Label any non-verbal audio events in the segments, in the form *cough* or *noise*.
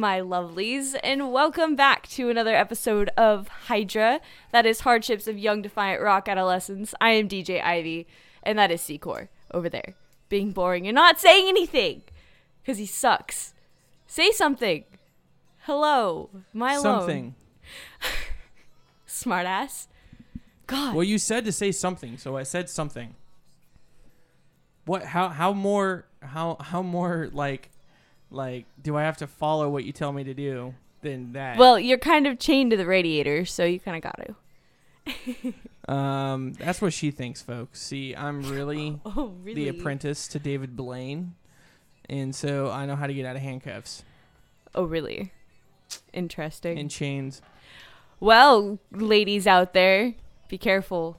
my lovelies, and welcome back to another episode of Hydra. That is Hardships of Young Defiant Rock Adolescents. I am DJ Ivy, and that is Secor over there, being boring and not saying anything because he sucks. Say something. Hello, my something. *laughs* Smartass. God. Well, you said to say something, so I said something. What? How? How more? How? How more? Like, like, do I have to follow what you tell me to do than that? well, you're kind of chained to the radiator, so you kind of got to. um, that's what she thinks, folks. See, I'm *laughs* really Oh, really? the apprentice to David Blaine, and so I know how to get out of handcuffs Oh, really? Interesting. and chains. Well, ladies out there, be careful.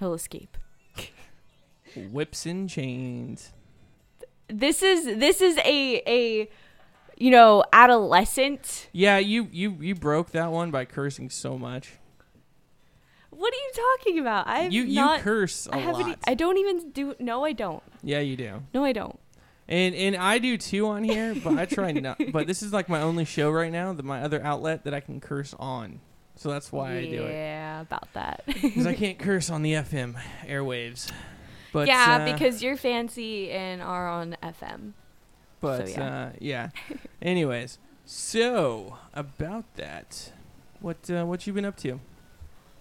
He'll escape. Whips and chains. This is this is a a you know, adolescent. Yeah, you you you broke that one by cursing so much. What are you talking about? I've you you not curse a I haven't lot. I don't even do No, I don't. yeah, you do. No, I don't. And and I do too on here, *laughs* but I try not. But this is like my only show right now, that my other outlet that I can curse on. So that's why I do it Yeah, about that. *laughs* because I *laughs* can't curse on the FM airwaves. But yeah, uh, because you're fancy and are on FM. but so, yeah. uh, yeah. *laughs* Anyways, so about that, what uh, what you been up to?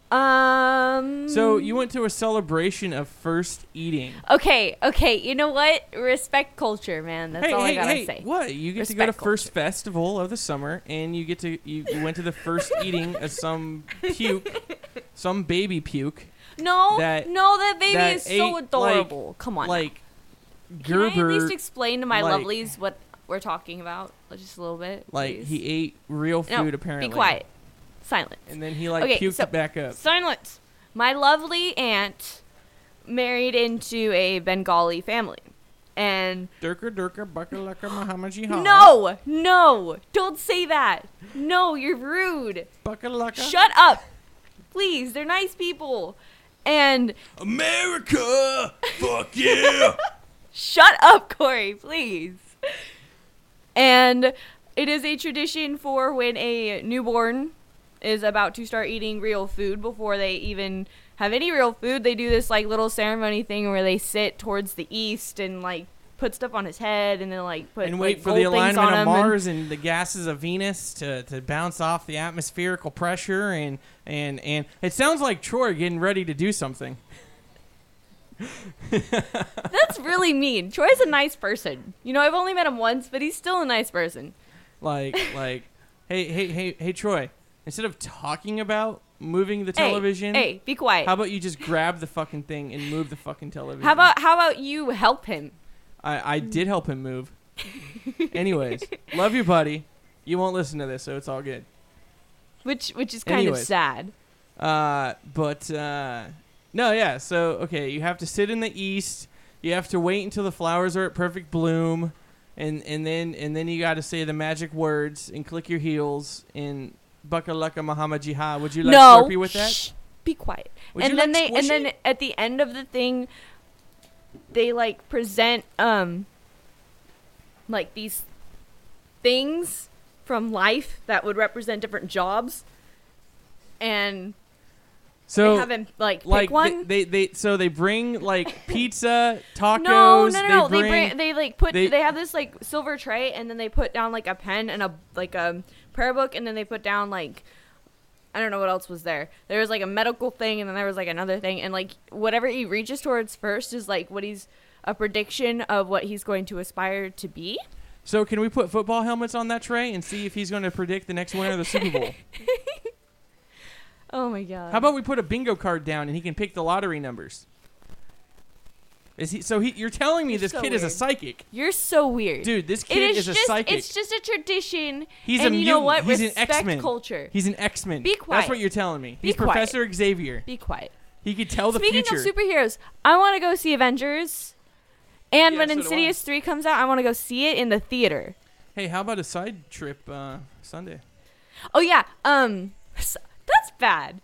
Um So you went to a celebration of first eating. Okay, okay. You know what? Respect culture, man. That's hey, all hey, I gotta hey! say. What you get to go to Respect first festival of the summer, and you get to you, you went to the first eating of some puke, *laughs* some baby puke, No, that- no, that baby that is so ate, like- adorable. Come on. like Can I at least explain to my like- lovelies what we're talking about? Just a little bit. like please? he ate real No, food apparently. Be quiet. Silence. And then he like Okay, puked so- it back up. Silence. My lovely aunt married into a Bengali family. And Durka durka bucka lucka Muhammad no, no, don't say that. No, you're rude. Shut up. Please, they're nice people. And America. Fuck *laughs* yeah. Shut up, Corey, please. And it is a tradition for when a newborn is about to start eating real food before they even have any real food. They do this like little ceremony thing where they sit towards the east and like put stuff on his head and then like put and wait like, for the things alignment on of him and- Mars and, the gases of Venus to, to bounce off the atmospherical pressure and and and it sounds like Troy getting ready to do something. *laughs* That's really mean. Troy's a nice person. You know, I've only met him once, but he's still a nice person. Like *laughs* like hey hey hey hey Troy, instead of talking about moving the Hey, television, Hey, be quiet. how about you just grab the fucking thing and move the fucking television? how about how about you help him? I I did help him move. Anyways, love you, buddy. You won't listen to this, so it's all good. Which which is kind of sad. Uh, but uh, no, yeah. So okay, you have to sit in the east. You have to wait until the flowers are at perfect bloom, and and then and then you got to say the magic words and click your heels and in Buckalaka Muhammad Jihad. Would you like no, Slurpee with that? Shh, be quiet. Would and then like they and then at the end of the thing, they like present um like these things from life that would represent different jobs, and So they have him like pick like one. They, they they so they bring like *laughs* pizza, tacos. no, no, no, no. They They bring, bring, they like put they- they, have this like silver tray, and then they put down like a pen and a like a prayer book, and then they put down like I don't know what else was there. There was like a medical thing, and then there was like another thing, and like whatever he reaches towards first is like what he's a prediction of what he's going to aspire to be. So can we put football helmets on that tray and see if he's going to predict the next winner of the Super Bowl? *laughs* Oh my god! How about we put a bingo card down and he can pick the lottery numbers? Is he? So he? You're telling me You're this so kid is a weird. psychic, You're so weird, dude? This kid is is, a just psychic. it's just a tradition. He's and a you know mutant. what? He's an Respect X-Men. culture. He's an X Men. Be That's quiet. what you're telling me. Be He's quiet. Professor Xavier. Be quiet. He could tell the Speaking future. of superheroes, I want to go see Avengers. And Yeah, when so do I. Insidious 3 comes out, I want to go see it in the theater. Hey, how about a side trip uh, Sunday? Oh yeah, um s- *laughs* that's bad.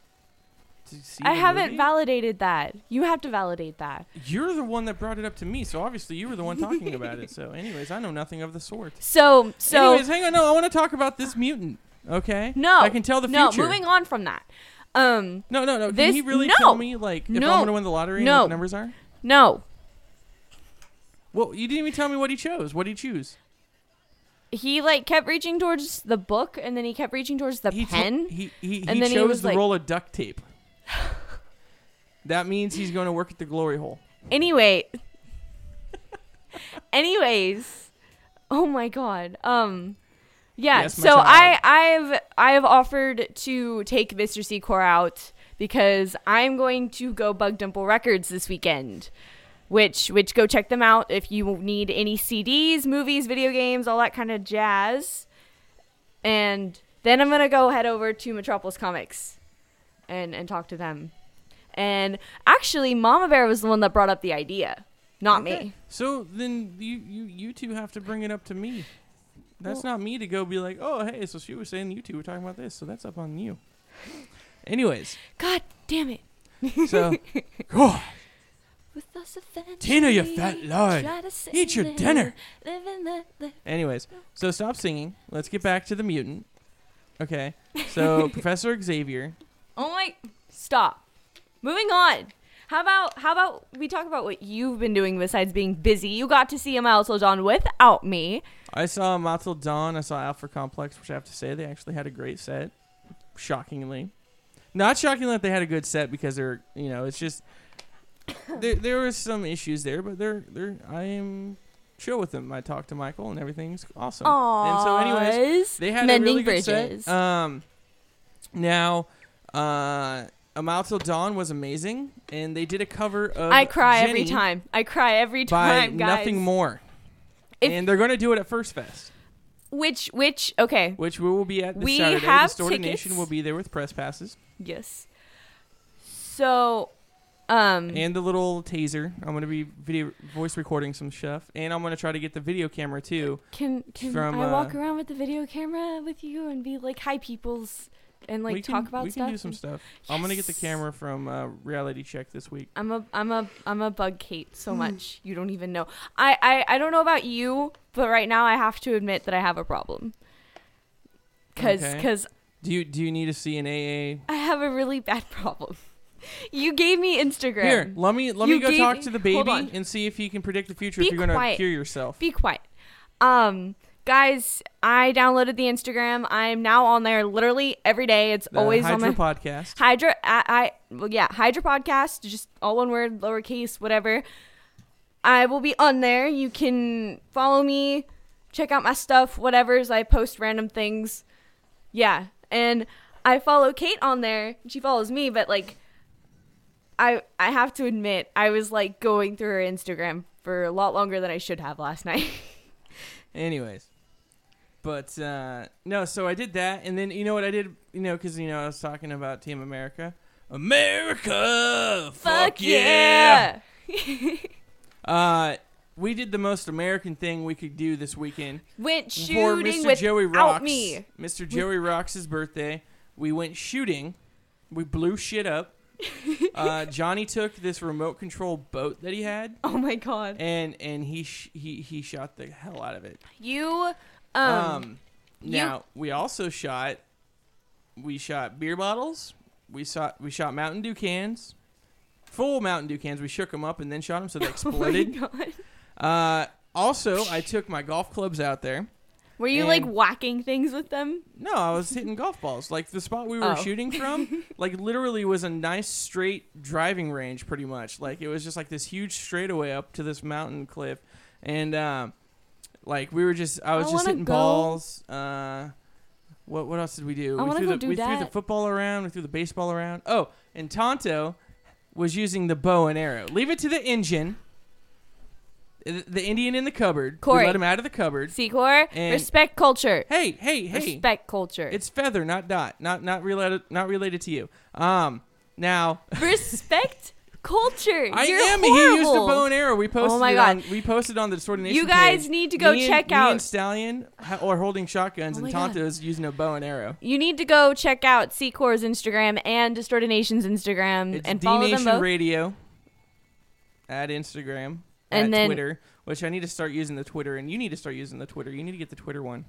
See I haven't movie? validated that. You have to validate that. You're the one that brought it up to me, so obviously you were the one talking *laughs* about it. So, anyways, I know nothing of the sort. So so anyways, hang on. No, I want to talk about this mutant. Okay. no. I can tell the no, future. No, moving on from that. Um No, no, no. Can This- he really no. tell me like if No. I'm gonna win the lottery and what the numbers are? no. Well, you didn't even tell me what he chose. What did he choose? He like kept reaching towards the book and then he kept reaching towards the he pen. he he, and he then he chose was the like- roll of duct tape. *laughs* that means he's going to work at the glory hole. anyway *laughs* anyways oh my god um yeah Yes, so i i've i've offered to take mr secor out because i'm going to go bug dimple records this weekend which which go check them out if you need any cds movies video games all that kind of jazz. And then i'm gonna go head over to metropolis comics and and talk to them and actually mama bear was the one that brought up the idea not Okay. me So then you you you two have to bring it up to me. That's not me to go be like, oh hey, so she was saying you two were talking about this, so that's up on you. Anyways, god damn it so *laughs* God, With us Tina, you fat lard. try to say Eat your dinner. live and let live. Anyways, so stop singing. Let's get back to the mutant. Okay. So *laughs* Professor Xavier. Oh my! Stop. Moving on. How about how about we talk about what you've been doing besides being busy? You got to see Amal John without me. I saw Matil Dawn. I saw Alpha Complex, which I have to say they actually had a great set. Shockingly, not shockingly that they had a good set because they're you know it's just there there were some issues there, but they're they're I am chill with them. I talked to Michael and everything's awesome. Aww, And so, anyways, they had mending a really good set. Um, now, uh, Amal Till Dawn was amazing, and they did a cover of I cry every time. I cry every by time, guys. Nothing More, If- and they're going to do it at First Fest. Which which okay which we will be at this We Saturday. have Distorted tickets. Nation will be there with press passes yes. So, um, and the little taser. I'm going to be video voice recording some stuff, and I'm going to try to get the video camera too. can can from, I walk uh, around with the video camera with you and be like, "Hi, peoples," and like we can, talk about we stuff? can do some and- stuff. I'm going to get the camera from uh, Reality Check this week. I'm a I'm a I'm a bug Kate Hmm. so much you don't even know. I, I I don't know about you, but right now I have to admit that I have a problem. Cause Okay. cause Do you do you need to see an AA? I have a really bad problem. You gave me Instagram. Here, let me let You me go gave talk me- to the baby and see if he can predict the future. Be if you're gonna quiet. cure yourself. Be quiet. Um, guys, I downloaded the Instagram. I'm now on there literally every day. It's The always on my podcast. Hydra. I, I well, yeah, Hydra podcast. Just all one word, lowercase, whatever. I will be on there. You can follow me, check out my stuff, whatever's. I post random things. Yeah, and I follow Kate on there. She follows me, but like, I I have to admit, I was like going through her Instagram for a lot longer than I should have last *laughs* night. Anyways, but uh, no, so I did that, and then you know what I did? You know, because you know I was talking about Team America. America, fuck, yeah. *laughs* Uh, we did the most American thing we could do this weekend Went for shooting Mr. Joey Rocks. me. Mr. Joey Rocks' birthday. We went shooting. We blew shit up. *laughs* uh, Johnny took this remote control boat that he had, Oh my god. and and he sh- he he shot the hell out of it. You um, Um, you- now we also shot we shot beer bottles. We shot we shot Mountain Dew cans, full Mountain Dew cans. We shook them up and then shot them so they *laughs* exploded. Oh my god. uh, also, I took my golf clubs out there. Were you like whacking things with them? No, I was hitting golf balls. Like the spot we were Oh. shooting from, *laughs* like literally was a nice straight driving range, pretty much. Like it was just like this huge straightaway up to this mountain cliff, and um, like we were just, I was I just wanna hitting go. balls. Uh, what what else did we do? I we wanna threw go the do we threw the football around. We threw the baseball around. Oh, and Tonto was using the bow and arrow. Leave it to the engine. The the Indian in the cupboard. Corey. We let him out of the cupboard. Secor, And- respect culture. Hey, hey, hey! Respect culture. It's feather, not dot. Not not related not related to you. Um now respect *laughs* culture. I You're am. He used a bow and arrow. We oh posted. Oh my God. On, we posted on the Distorted Nation. You guys page. need to go Me and- check me out- and Stallion or holding shotguns, Oh and my God. Tonto's using a bow and arrow. You need to go check out Secor's Instagram and Distorted Nation's Instagram It's and D follow them both. Radio. At Instagram. And at then- Twitter, which I need to start using the Twitter, and you need to start using the Twitter. You need to get the Twitter one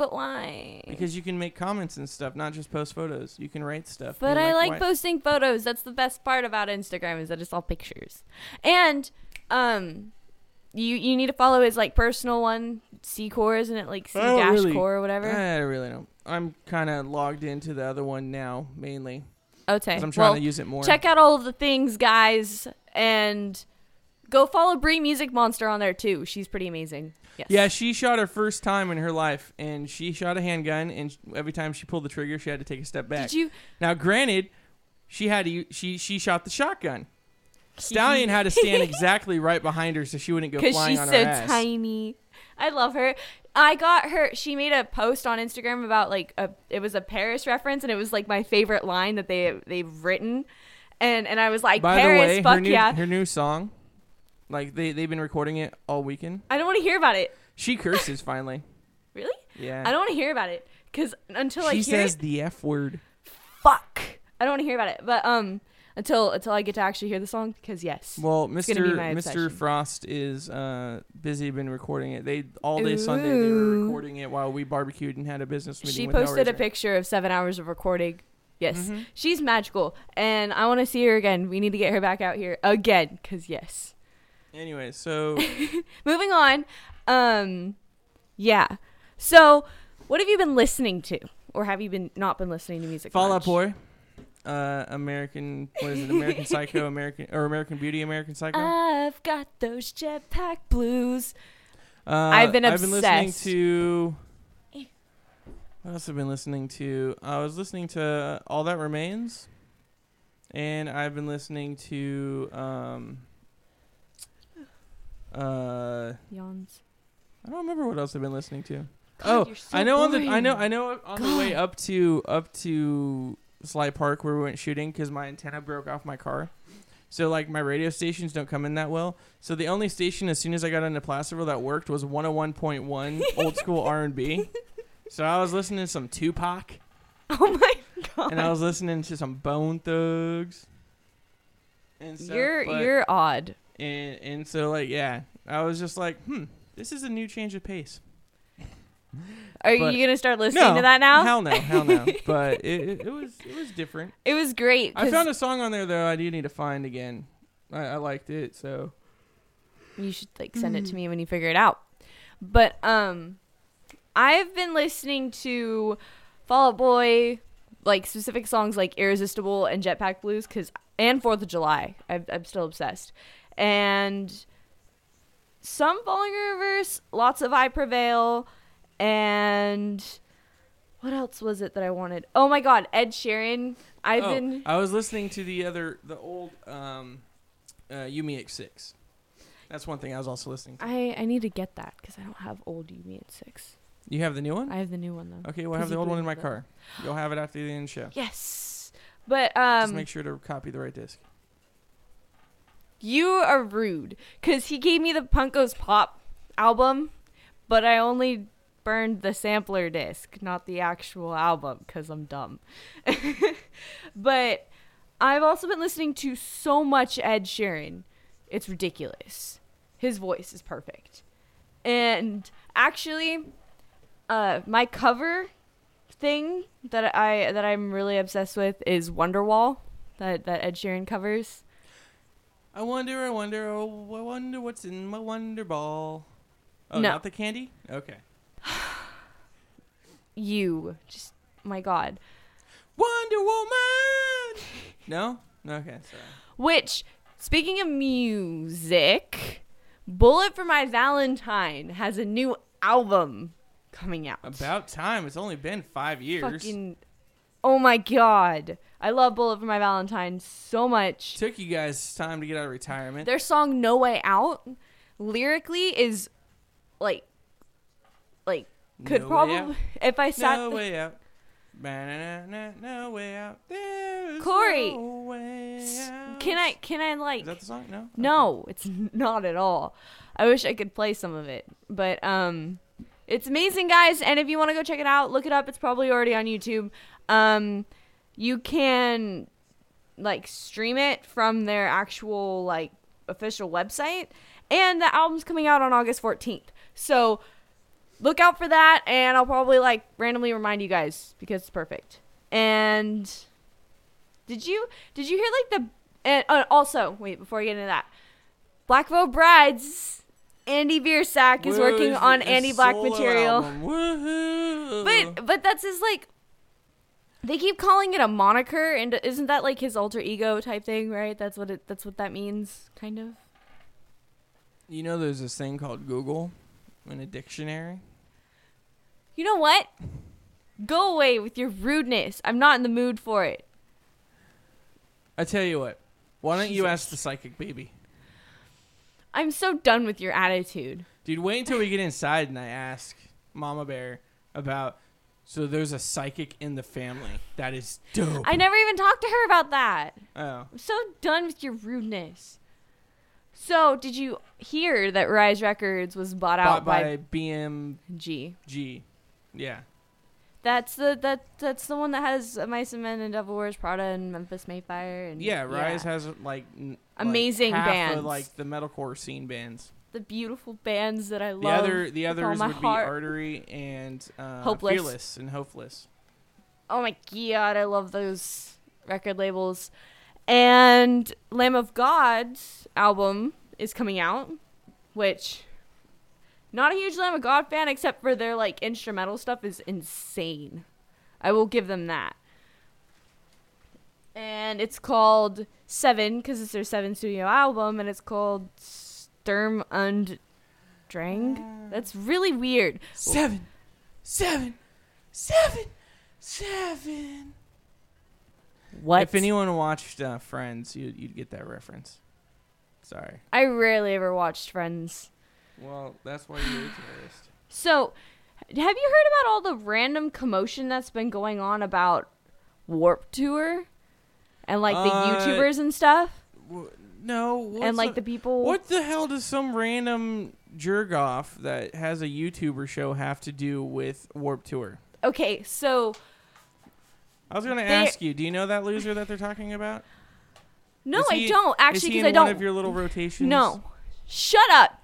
but why? because you can make comments and stuff, not just post photos. You can write stuff. But I like why- posting photos. That's the best part about Instagram is that it's all pictures. And um you you need to follow his like personal one, C core, isn't it like C dash really- core or whatever? I really don't. I'm kind of logged into the other one now, mainly okay. I'm trying well, to use it more. check out all of the things, guys, and go follow Brie Music Monster on there too. She's pretty amazing. Yes. Yeah, she shot her first time in her life, and she shot a handgun, and every time she pulled the trigger, she had to take a step back. Did you Now, granted, she had to she she shot the shotgun. Stallion had to stand *laughs* exactly right behind her so she wouldn't go flying she's on so her ass. tiny. I love her. I got her. She made a post on Instagram about like a. It was a Paris reference, and it was like my favorite line that they they've written, and and I was like, By Paris, the way, fuck her new yeah. her new song, like they they've been recording it all weekend. I don't want to hear about it. She curses finally. *laughs* Really? Yeah. I don't want to hear about it because until I She hear says it, the f word. fuck. I don't want to hear about it. But um, until until I get to actually hear the song, because yes. Well, Mr. Mr. Frost is uh, busy been recording it. They all day Sunday they were Ooh. recording it while we barbecued and had a business meeting. she with posted a Hellraiser. picture of seven hours of recording. Yes, Mhm. she's magical, and I want to see her again. We need to get her back out here again, cause yes. Anyway, so *laughs* Moving on. Um, yeah. So, what have you been listening to, or have you been not been listening to music? Fall? Out Boy, uh, American what is it? American *laughs* Psycho, American or American Beauty, American Psycho. I've got those jetpack blues. Uh, I've been obsessed. I've been listening to. What else have I been listening to? I was listening to All That Remains, and I've been listening to um. Uh, Yawns. I don't remember what else I've been listening to. God, oh, so I know on the I know. I know on the way up to up to Sly Park where we went shooting because my antenna broke off my car. So like my radio stations don't come in that well. So the only station as soon as I got into Placerville that worked was 101.1 *laughs* old school R&B. So I was listening to some Tupac *laughs* Oh my god. and I was listening to some Bone Thugs. And stuff, you're you're odd. And and so like yeah, I was just like, "Hmm, this is a new change of pace." *laughs* Are But- you gonna start listening no, to that now? Hell no, hell no. *laughs* but it, it, it was it was different. It was great. I found a song on there though. I do need to find again. I, I liked it so. you should like send it Mm. to me when you figure it out. But um, I've been listening to Fall Out Boy, like specific songs like Irresistible and Jetpack Blues, cause and Fourth of July. I'm, I'm still obsessed, and some Falling in Reverse, lots of I Prevail, and what else was it that I wanted? Oh my God, Ed Sheeran. I've Oh, been I was listening to the other the old um, uh, Yumi X six. That's one thing I was also listening to. I I need to get that because I don't have old Yumi at six. You have the new one? I have the new one though. Okay, we'll have the old one in my car. You'll have it after the end show. Yes. But um Just make sure to copy the right disc. You are rude cuz he gave me the Punk Goes Pop album, but I only burned the sampler disc, not the actual album cuz I'm dumb. *laughs* but I've also been listening to so much Ed Sheeran. It's ridiculous. His voice is perfect. And actually uh my cover thing that I that I'm really obsessed with is Wonderwall that that Ed Sheeran covers. I wonder, I wonder, oh, I wonder what's in my Wonder Ball. Oh, No. not the candy? Okay. *sighs* You just my god. Wonder Woman! *laughs* no? Okay, sorry. Which speaking of music, Bullet for My Valentine has a new album coming out. About time. It's only been five years. Fucking Oh my god. I love Bullet for My Valentine so much. Took you guys time to get out of retirement. Their song No Way Out lyrically is like like could No probably *laughs* if I sat no way out. Ba-na-na-na, No way out. There's Corey, no way out. Can I can I like Is that the song? No. No, it's not at all. I wish I could play some of it, but um, it's amazing, guys. And if you want to go check it out, look it up. It's probably already on YouTube. Um, you can like stream it from their actual like official website, and the album's coming out on August fourteenth. So look out for that, and I'll probably like randomly remind you guys because it's perfect. And did you did you hear like the and uh, also wait before I get into that, Black Veil Brides, Andy Biersack is working on Andy Black material, but but that's his like. They keep calling it a moniker, and isn't that like his alter ego type thing, right? That's what it. That's what that means, kind of. you know, there's this thing called Google in a dictionary. You know what? Go away with your rudeness. I'm not in the mood for it. I tell you what. Why don't you ask the psychic baby? I'm so done with your attitude. Dude, wait until we get inside and I ask Mama Bear about. So there's a psychic in the family. That is dope. I never even talked to her about that. oh. I'm so done with your rudeness. So, did you hear that Rise Records was bought out Bought by, by, BMG. G? Yeah. That's the that that's the one that has Mice and Men and Devil Wears Prada and Memphis May Fire and Yeah, Rise has like n- like Amazing half bands. Of, like the metalcore scene bands. The beautiful bands that I love. The other the others would heart. be Artery and uh, Hopeless. Fearless and Hopeless. Oh my god, I love those record labels. And Lamb of God's album is coming out, which not a huge Lamb of God fan except for their like instrumental stuff is insane. I will give them that. And it's called Seven because it's their seven studio album, and it's called Sturm und Drang. That's really weird. Seven, seven, seven, seven. What? If anyone watched uh, Friends, you, you'd get that reference. Sorry. I rarely ever watched Friends. Well, that's why you're a terrorist. So, have you heard about all the random commotion that's been going on about Warp Tour and like the Uh, YouTubers and stuff W- No. And like a- the people? What the hell does some random jerk off that has a YouTuber show have to do with Warp Tour? Okay, so I was gonna ask you. Do you know that loser that they're talking about? no, Is I don't actually because I don't. one of your little rotations? no, shut up.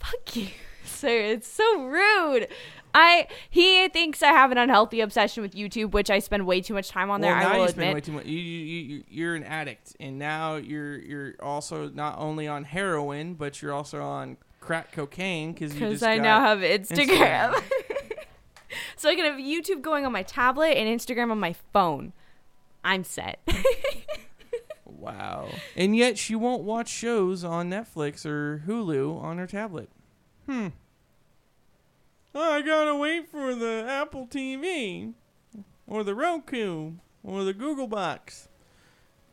Fuck you, *laughs* sir. It's so rude. I he thinks I have an unhealthy obsession with YouTube, which I spend way too much time on there. Well, now I will you spend way too much. You, you, you, you're an addict, and now you're you're also not only on heroin, but you're also on crack cocaine because you Because I now have Instagram. Instagram. *laughs* so I can have YouTube going on my tablet and Instagram on my phone. I'm set. *laughs* Wow. And yet she won't watch shows on Netflix or Hulu on her tablet. Hmm. Oh, I gotta wait for the Apple TV, or the Roku, or the Google Box.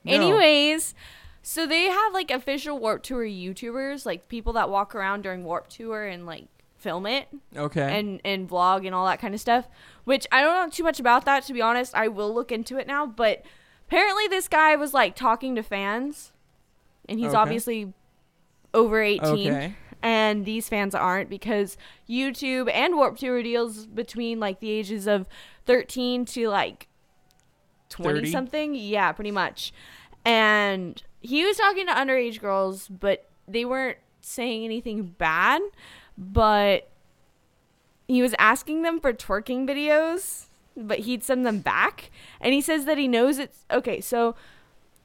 No. Anyways, so they have like official Warp Tour YouTubers, like people that walk around during Warp Tour and like film it Okay. and and vlog and all that kind of stuff. Which I don't know too much about that to be honest. I will look into it now, but apparently this guy was like talking to fans, and he's Okay. obviously over eighteen. okay. And these fans aren't because YouTube and Warp Tour deals between like the ages of 13 to like 20 30? something. Yeah, pretty much. And he was talking to underage girls, but they weren't saying anything bad, but he was asking them for twerking videos, but he'd send them back. And he says that he knows it's okay, so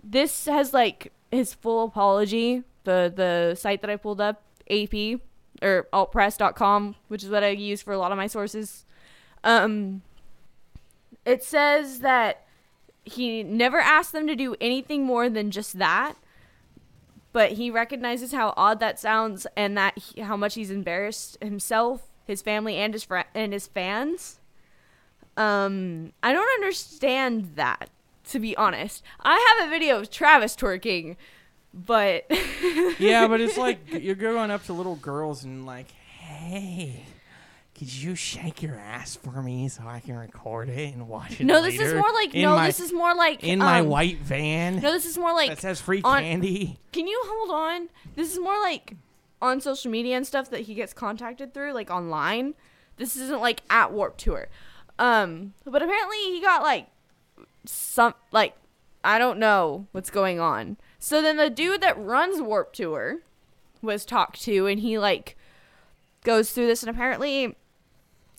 this has like his full apology. The the site that I pulled up, AP or altpress.com, which is what I use for a lot of my sources. Um it says that he never asked them to do anything more than just that. But he recognizes how odd that sounds and that he, how much he's embarrassed himself, his family and his fr- and his fans. Um I don't understand that to be honest. I have a video of Travis twerking, but yeah, but it's *laughs* like you're going up to little girls and like, hey, could you shake your ass for me so I can record it and watch it No, this is more like no, my, this is more like in my um, white van No, this is more like that says free on- candy. Can you hold on? This is more like on social media and stuff that he gets contacted through, like online. This isn't like at Warp Tour. Um, but apparently he got like some like I don't know what's going on. So then the dude that runs Warp Tour was talked to and he like goes through this and apparently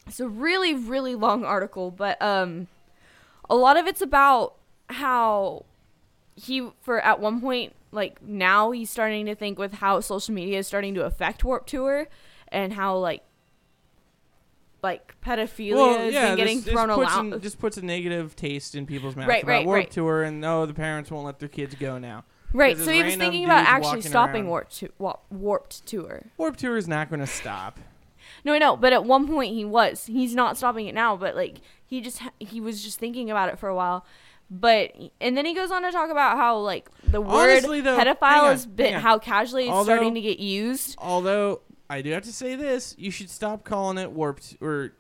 it's a really really long article, but um a lot of it's about how he for at one point like now he's starting to think with how social media is starting to affect Warp Tour and how like like pedophilia has been getting this, this thrown puts around. just puts a negative taste in people's mouths Right, about right, Warp right. Tour, and no, the parents won't let their kids go now. Right, so he was thinking about actually stopping around. Warp to- wa- Warped Tour. Warped Tour is not going to stop. No, I know, but at one point he was. He's not stopping it now, but like he just he was just thinking about it for a while. But and then he goes on to talk about how like the word Honestly, though- pedophile on, has been how casually it's Although- starting to get used. Although I do have to say this, you should stop calling it Warped or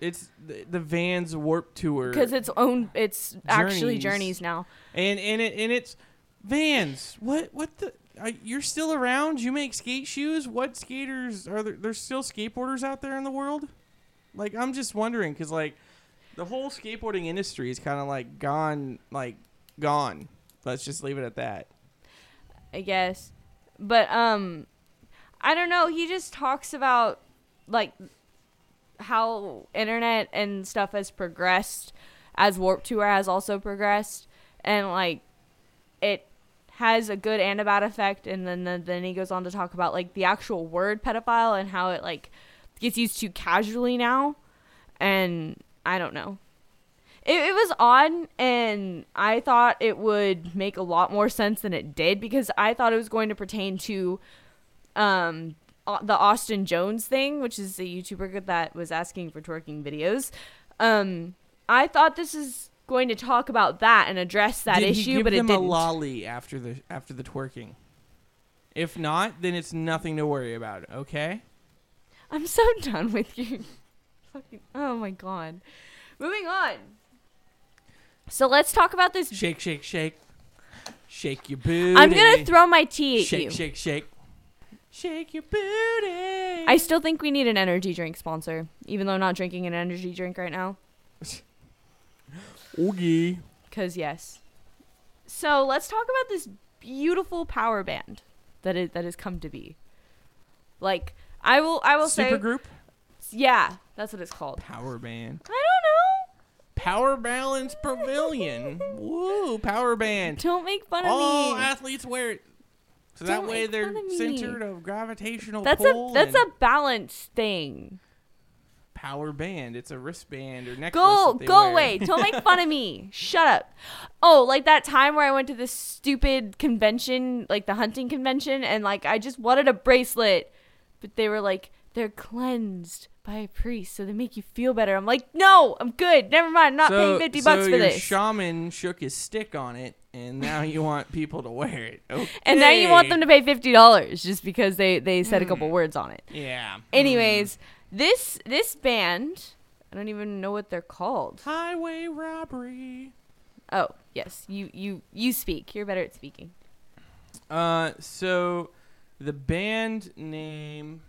it's the, the Vans Warp Tour because it's own it's actually Journeys. journeys now and and it and it's Vans. What what the? You're still around? You make skate shoes? What skaters are there? There's still skateboarders out there in the world. Like I'm just wondering because like the whole skateboarding industry is kind of like gone, like gone. Let's just leave it at that. i guess but um i don't know he just talks about like how internet and stuff has progressed as warp tour has also progressed and like it has a good and a bad effect and then then, then he goes on to talk about like the actual word pedophile and how it like gets used too casually now and i don't know. It, it was odd and i thought it would make a lot more sense than it did because i thought it was going to pertain to um the austin jones thing which is a youtuber that was asking for twerking videos. Um i thought this is going to talk about that and address that Did issue he give but it them didn't a lolly after the after the twerking? If not, then it's nothing to worry about. Okay. i'm so *laughs* done with you fucking oh my god moving on so let's talk about this Shake, shake, shake, shake your booty. i'm gonna throw my tea at shake, you shake, shake, shake your booty. I still think we need an energy drink sponsor, even though I'm not drinking an energy drink right now. *laughs* Oogie. Cause yes. So let's talk about this beautiful power band that is that has come to be. Like I will I will say Supergroup yeah, that's what it's called. power band. I don't know. Power Balance Pavilion. Woo, power band. Don't make fun of me. All athletes wear it. So Don't that way they're of centered of gravitational That's a that's a balance thing. Power band. It's a wristband or necklace. Go go wear. away. Don't make fun of me. *laughs* Shut up. Oh, like that time where I went to this stupid convention, like the hunting convention, and like I just wanted a bracelet, but they were like they're cleansed by a priest, so they make you feel better. I'm like, no, I'm good. Never mind. I'm not so, paying fifty so bucks for your this. shaman shook his stick on it, and now you *laughs* want people to wear it. Okay. and now you want them to pay fifty dollars just because they they said a Hmm. couple words on it. Yeah. Anyways, this this band, I don't even know what they're called. Highway robbery. Oh yes, you you you speak. You're better at speaking. Uh, so the band name.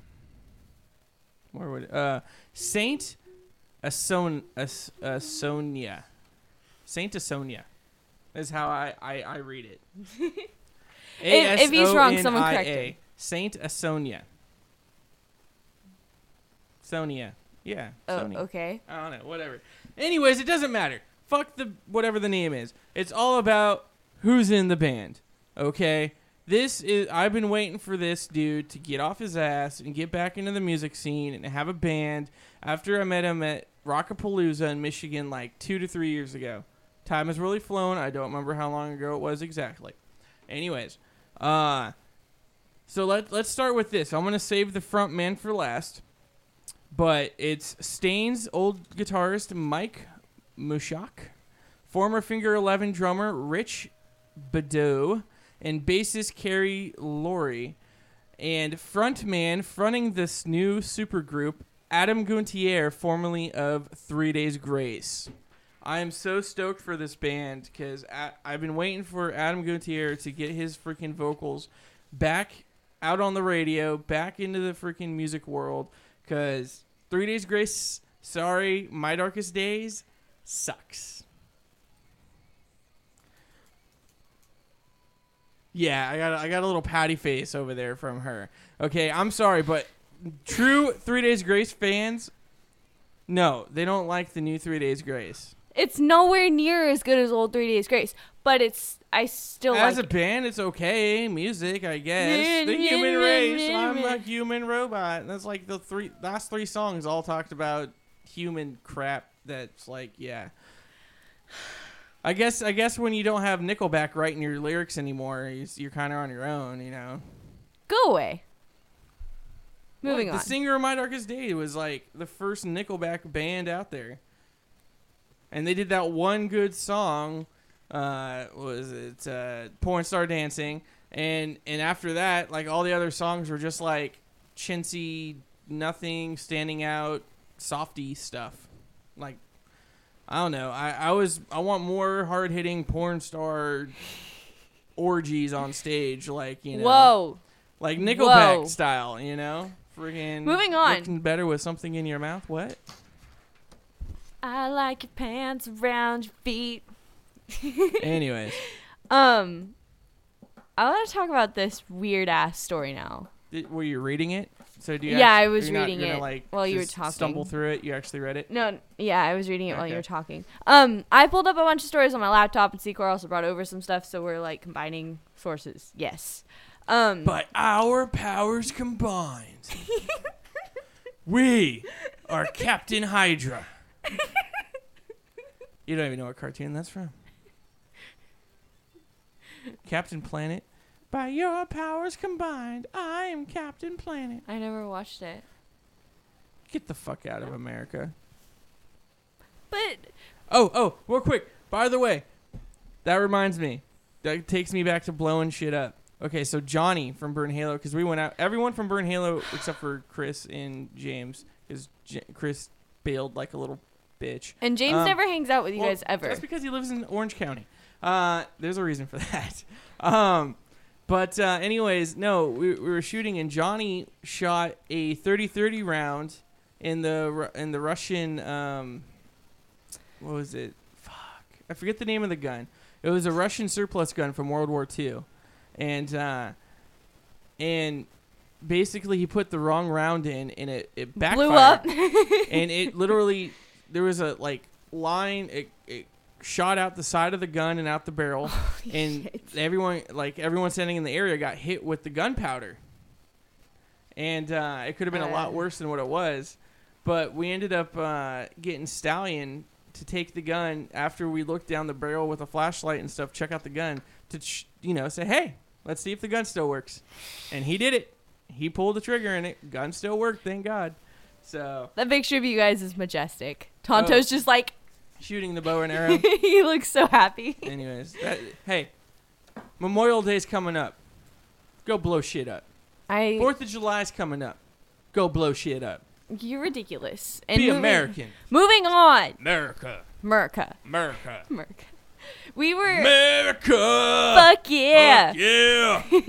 Where would uh Saint Ason As- Asonia, Saint Asonia, is how I I, I read it. *laughs* If- if he's wrong, someone correct him. Saint Asonia. Sonia. Yeah. Oh, okay. I don't know, whatever. Anyways, it doesn't matter. Fuck the whatever the name is. It's all about who's in the band. Okay? This is I've been waiting for this dude to get off his ass and get back into the music scene and have a band after I met him at Rockapalooza in Michigan like 2 to 3 years ago. Time has really flown. I don't remember how long ago it was exactly. Anyways, uh so let let's start with this. I'm going to save the front man for last but it's Staind's old guitarist Mike Mushok, former Finger Eleven drummer Rich Beddoe, and bassist Corey Lowery, and frontman fronting this new supergroup Adam Gontier, formerly of Three Days Grace. I am so stoked for this band because I've been waiting for Adam Gontier to get his freaking vocals back out on the radio, back into the freaking music world. Because Three Days Grace, sorry, My Darkest Days sucks. Yeah, I got I got a little patty face over there from her. Okay, I'm sorry, but true Three Days Grace fans, no, they don't like the new Three Days Grace. It's nowhere near as good as old Three Days Grace, but it's I still As like a band, it's okay. Music, I guess. The human race. I'm a human robot. That's like the three last three songs all talked about human crap. That's like, yeah. I guess I guess when you don't have Nickelback writing your lyrics anymore, you- you're kind of on your own, you know. go away. Moving on. The singer of My Darkest Day was like the first Nickelback band out there, and they did that one good song. Uh, what was it uh, Porn Star Dancing? And and after that, like all the other songs were just like chintzy, nothing standing out, softy stuff. Like I don't know. I I was I want more hard hitting porn star orgies on stage, like you know Whoa. like Nickelback Whoa. style, you know. Friggin' Moving on. looking better with something in your mouth. What? I like your pants around your feet. *laughs* Anyways, Um, I want to talk about this weird ass story now. did, were you reading it? So do you? Yeah, actu- I was not reading gonna, it like, while you were talking. Stumble through it. You actually read it. No, yeah, I was reading it while you were talking. Um, I pulled up a bunch of stories on my laptop, and Secor also brought over some stuff, so we're like combining sources. Yes. Um, But our powers combined, *laughs* we are Captain Hydra. *laughs* you don't even know what cartoon that's from. Captain Planet. By your powers combined, I am Captain Planet. I never watched it, Get the fuck out of America. but Oh, oh, real quick. By the way, that reminds me. That takes me back to blowing shit up. Okay, so Johnny from Burn Halo, because we went out. Everyone from Burn Halo except for Chris and James, because J- Chris bailed like a little bitch. and James Um, never hangs out with you Well, guys ever. That's because he lives in Orange County. Uh, there's a reason for *laughs* that. Um, but uh, anyways, no, we, we were shooting, and Johnny shot a 30-30 round in the in the Russian. Um, what was it? Fuck, I forget the name of the gun. It was a Russian surplus gun from World War II, and uh, and basically he put the wrong round in, and it it backfired Blew up. *laughs* and it literally there was a like line it, it shot out the side of the gun and out the barrel *laughs* and shit. everyone like everyone standing in the area got hit with the gunpowder and uh, it could have been a lot Uh. worse than what it was but we ended up uh, getting stallion to take the gun after we looked down the barrel with a flashlight and stuff check out the gun to ch- you know say hey let's see if the gun still works and he did it he pulled the trigger and it gun still worked thank god so that picture of you guys is majestic. Tonto's oh. just like shooting the bow and *laughs* arrow. he looks so happy. Anyways, that, hey, Memorial Day's coming up. Go blow shit up. I Fourth of July's coming up. Go blow shit up. you're ridiculous. And Be moving- American. Moving on, America. America. America. Merca. We were America. fuck yeah. Fuck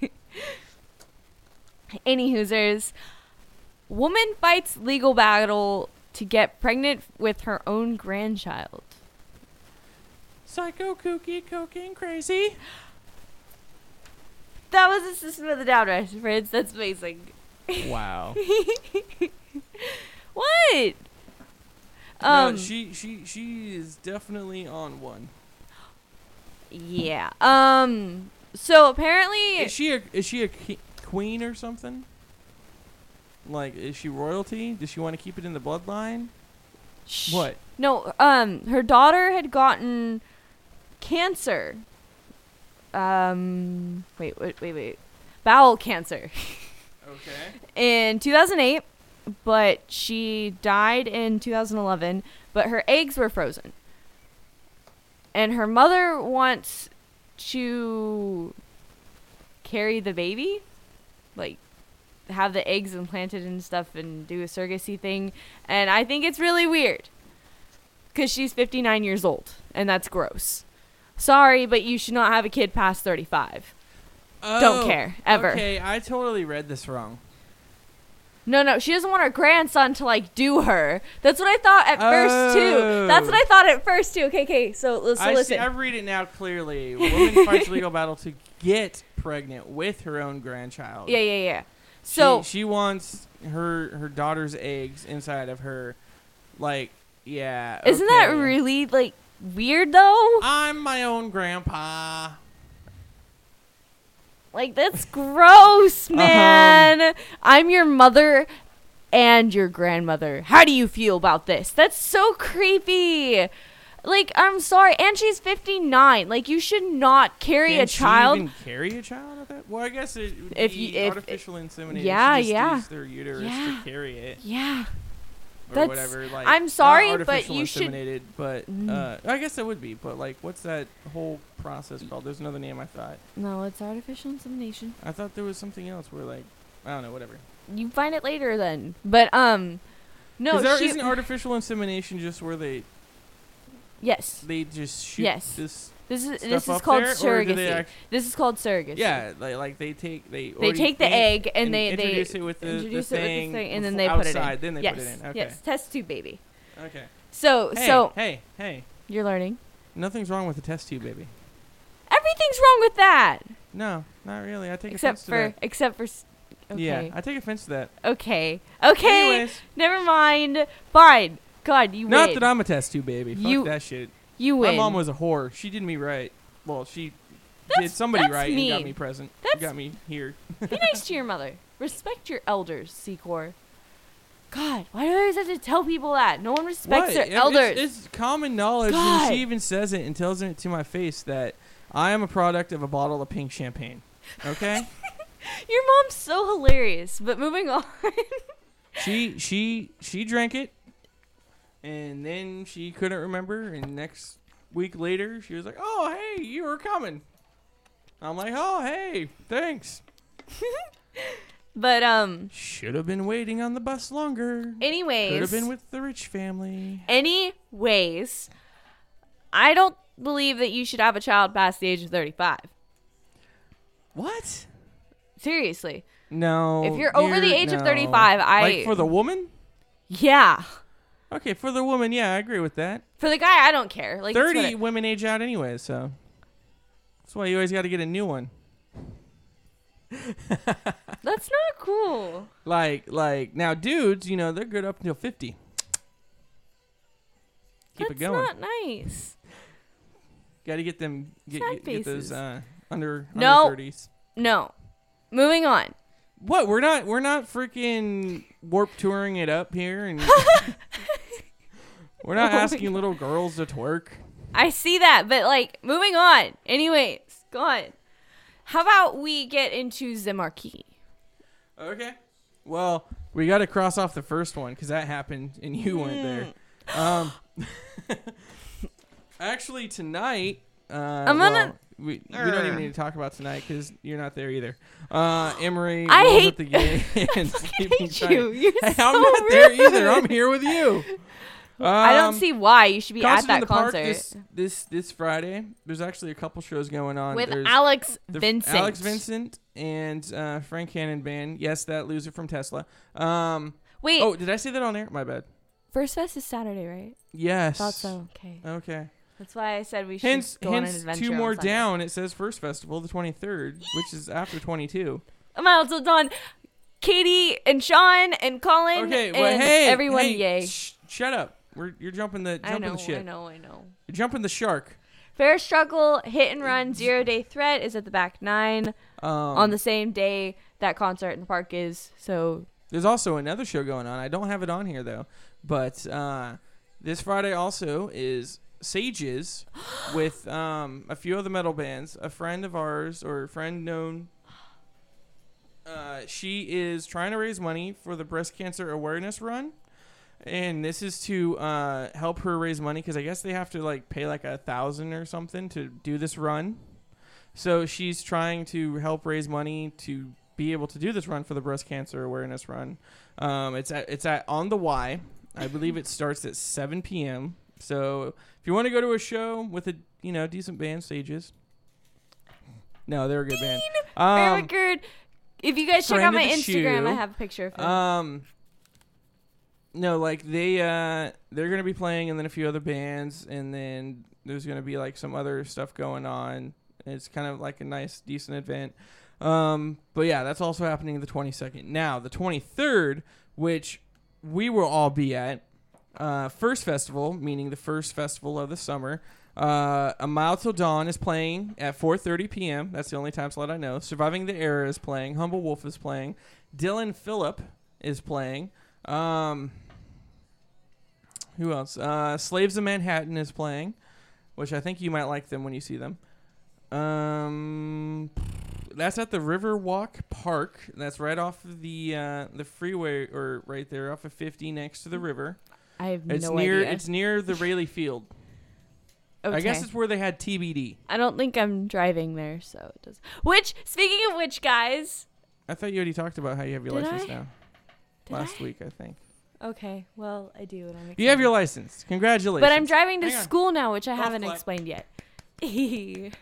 yeah. *laughs* Any Hoosers. Woman fights legal battle to get pregnant with her own grandchild. Psycho, kooky, cocaine, crazy. That was a System of the Down reference. That's amazing. Wow. *laughs* What? Um. no, she she she is definitely on one. yeah. Um. So apparently, Is she a is she a queen or something? Like, is she royalty? Does she want to keep it in the bloodline? Shh. What? No. Um. Her daughter had gotten cancer. Um. Wait. Wait. Wait. Wait. Bowel cancer. Okay. *laughs* in 2008, but she died in 2011. But her eggs were frozen, and her mother wants to carry the baby, like have the eggs implanted and stuff and do a surrogacy thing, and I think it's really weird. Cause she's 59 years old, and that's gross. Sorry, but you should not have a kid past 35. Don't Oh, care, ever. Okay, I totally read this wrong. No, no, she doesn't want her grandson to like do her. That's what I thought at first too. That's what I thought at first too. Okay, okay. So, so I listen. see. I read it now clearly. Woman fights legal *laughs* battle to get pregnant with her own grandchild. yeah, yeah, yeah. So she, she wants her her daughter's eggs inside of her. Like, yeah. isn't that really like weird though? I'm my own grandpa. Like that's gross, Uh-huh. man. I'm your mother and your grandmother. How do you feel about this? That's so creepy. Like I'm sorry, and she's 59. Like you should not carry Can a child. She even carry a child at that? Well, I guess it would If be you- if- artificial insemination. Yeah, yeah. used their uterus Yeah. to carry it yeah. or That's- whatever. Like, I'm sorry, but artificial you should- But Mm. uh, I guess it would be. But like, what's that whole process called? There's another name I thought. No, it's artificial insemination. I thought there was something else where like I don't know, whatever. You find it later then. But um no, Is there, she, isn't artificial insemination just where they Yes. they just shoot Yes. this This is this is called there, they surrogacy. act- this is called surrogacy. yeah, like, like they take they They take the egg and, they they introduce it with the, the introduce it with thing, the thing and then they put it in. outside, Then they yes. put it in. Okay. Yes, test tube baby. Okay. So Hey, so hey, hey. you're learning. Nothing's wrong with the test tube, baby. Everything's wrong with that. No, not really. I take except offense to for that. except for s- okay. Yeah, I take offense to that. okay. Okay. Anyways, Never mind. Fine. God, you not win. that I'm a test tube baby. Fuck You that shit. you My mom was a whore. She did me right. Well, she did That's- somebody that's right and got mean. me present. That's- got me here. Be nice to your mother. Respect your elders, Secor. God, why do I always have to tell people that? No one respects What? their It- elders. It's, it's common knowledge, God. and she even says it and tells it to my face that I am a product of a bottle of pink champagne. Okay. *laughs* Your mom's so hilarious. But moving on. she she she drank it, and then she couldn't remember. And next week later, she was like, "Oh hey, you were coming." I'm like, "Oh hey, thanks." *laughs* but um Should have been waiting on the bus longer. Anyways, Could have been with the rich family. anyways, I don't believe that you should have a child past the age of 35. What? Seriously. No. If you're over the you're- age of 35, I like for the woman. Yeah. Okay, for the woman, yeah, I agree with that. For the guy, I don't care. Like Thirty women age out anyway, so that's why you always got to get a new one. *laughs* That's not cool. Like, like now, dudes, you know, they're good up until fifty. Keep That's it going. not nice. Got to get them get, get, get those uh, under No. under thirties. No. Moving on. What? We're not we're not freaking warp touring it up here, and *laughs* we're not *laughs* Oh asking little girls to twerk. I see that, but like moving on. Anyways, go on. How about we get into the marquee? Okay. Well, we got to cross off the first one because that happened and you weren't there. Um, *laughs* actually, tonight. Uh, I'm gonna- we, we don't even need to talk about tonight because you're not there either. Uh, Emery, I rolls hate- the *laughs* game and sleeping hate you. You're Hey, so I'm not there either. I'm here with you. I don't Um, see why you should be at concert in that the park concert this, this this Friday. There's actually a couple shows going on. with There's Alex the Vincent. Alex Vincent and uh, Frank Hannon band. Yes, that loser from Tesla. Um, Wait, oh, did I say that on air? My bad. First Fest is Saturday, right? Yes. Thought so. Okay, Okay. that's why I said we should Hence, go on an adventure. two more Sunday. down. It says first festival, the 23rd, which is after 22. I'm also done. Katie and Sean and Colin Okay, well, and hey, everyone. hey, yay! sh- shut up. We're you're jumping the I jumping know, the shit. I know, I know. You're jumping the shark. Fair Struggle, Hit and Run, Zero Day Threat is at the back nine Um, on the same day that concert in the park is. So There's also another show going on. I don't have it on here though, but uh, this Friday also is Sages *gasps* with um, a few other metal bands. A friend of ours or a friend known. Uh, she is trying to raise money for the breast cancer awareness run, and this is to uh, help her raise money because I guess they have to like pay like a thousand or something to do this run. So she's trying to help raise money to be able to do this run for the breast cancer awareness run. Um, it's at it's at on the Y. I believe it starts at 7 p.m. So if you want to go to a show with a you know decent band, stages. No, they're a good band. Um, record, if you guys check out my Instagram, I have a picture of him. Um No, like they uh they're gonna be playing and then a few other bands and then there's gonna be like some other stuff going on. It's kind of like a nice, decent event. Um but yeah, that's also happening the twenty second. Now the twenty third, which we will all be at, uh first festival, meaning the first festival of the summer. Uh, A Mile Till Dawn is playing at 4:30 p.m. That's the only time slot I know. Surviving the Era is playing. Humble Wolf is playing. Dylan Phillip is playing. Um, who else? Uh, Slaves of Manhattan is playing, which I think you might like them when you see them. Um, that's at the Riverwalk Park. That's right off of the uh, the freeway, or right there off of 50 next to the river. I have It's no near idea. it's near the *laughs* Raley Field. okay. I guess it's where they had TBD. I don't think I'm driving there, so it does. Which, speaking of which, guys. I thought you already talked about how you have your Did license I? now. Did Last I? week, I think. Okay, well, I do, and I'm You have your license. Congratulations. But I'm driving to Hang on. school now, which I Golf haven't clap. explained yet. *laughs*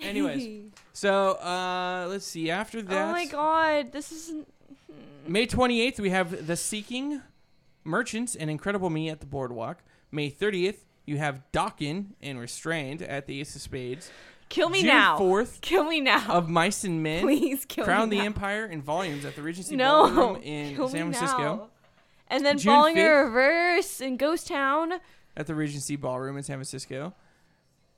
Anyways, so uh, let's see. After that, oh my god, this isn't. May 28th, we have The Seeking, Merchants, and Incredible Me at the Boardwalk. May 30th, you have Dawkin and Restrained at the Ace of Spades. Kill me June now. 4th, Kill me now. of Mice and Men. Please kill me. Crown me the now. Empire in volumes at the Regency No, Ballroom in kill San Francisco. now. And then June Falling in 5th. Reverse in Ghost Town. at the Regency Ballroom in San Francisco.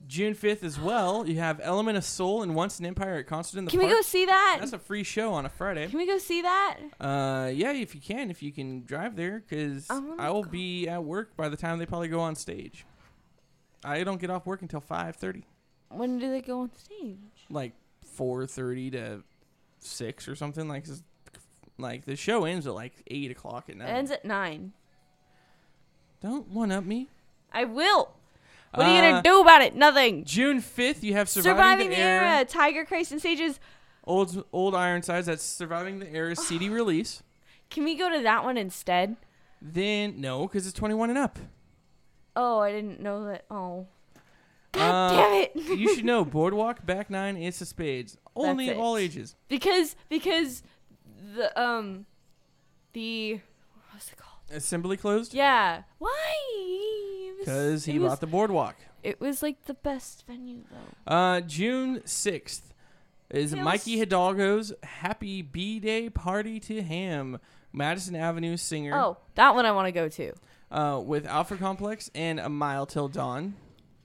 June 5th as well, you have Element of Soul and Once an Empire at Concert in the Can Park. we go see that? That's a free show on a Friday. Can we go see that? Uh, yeah, if you can, if you can drive there, because I wanna I will be at work by the time they probably go on stage. I don't get off work until 5:30, When do they go on stage? like 4:30 to 6 or something. Like, like the show ends at like 8 o'clock at It night. ends at nine. don't one up me. I will. What are you Uh, gonna do about it? Nothing. June 5th, you have Surviving, Surviving, the, Era. Tiger Crest and Sages. Old Old Ironsides. That's Surviving the Era *sighs* CD release. Can we go to that one instead? Then no, because it's 21 and up. Oh, I didn't know that. Oh. Uh, God damn it. *laughs* you should know *laughs* Boardwalk, Back Nine, Ace of Spades, only That's it. all ages. because because the um the what's it called? Assembly closed Yeah. Why? Because he was, bought the Boardwalk. It was like the best venue though. Uh, June 6th is Feels- Mikey Hidalgo's Happy B Day Party to Him, Madison Avenue singer, Oh, that one I want to go to. uh, with Alpha Complex and A Mile Till Dawn.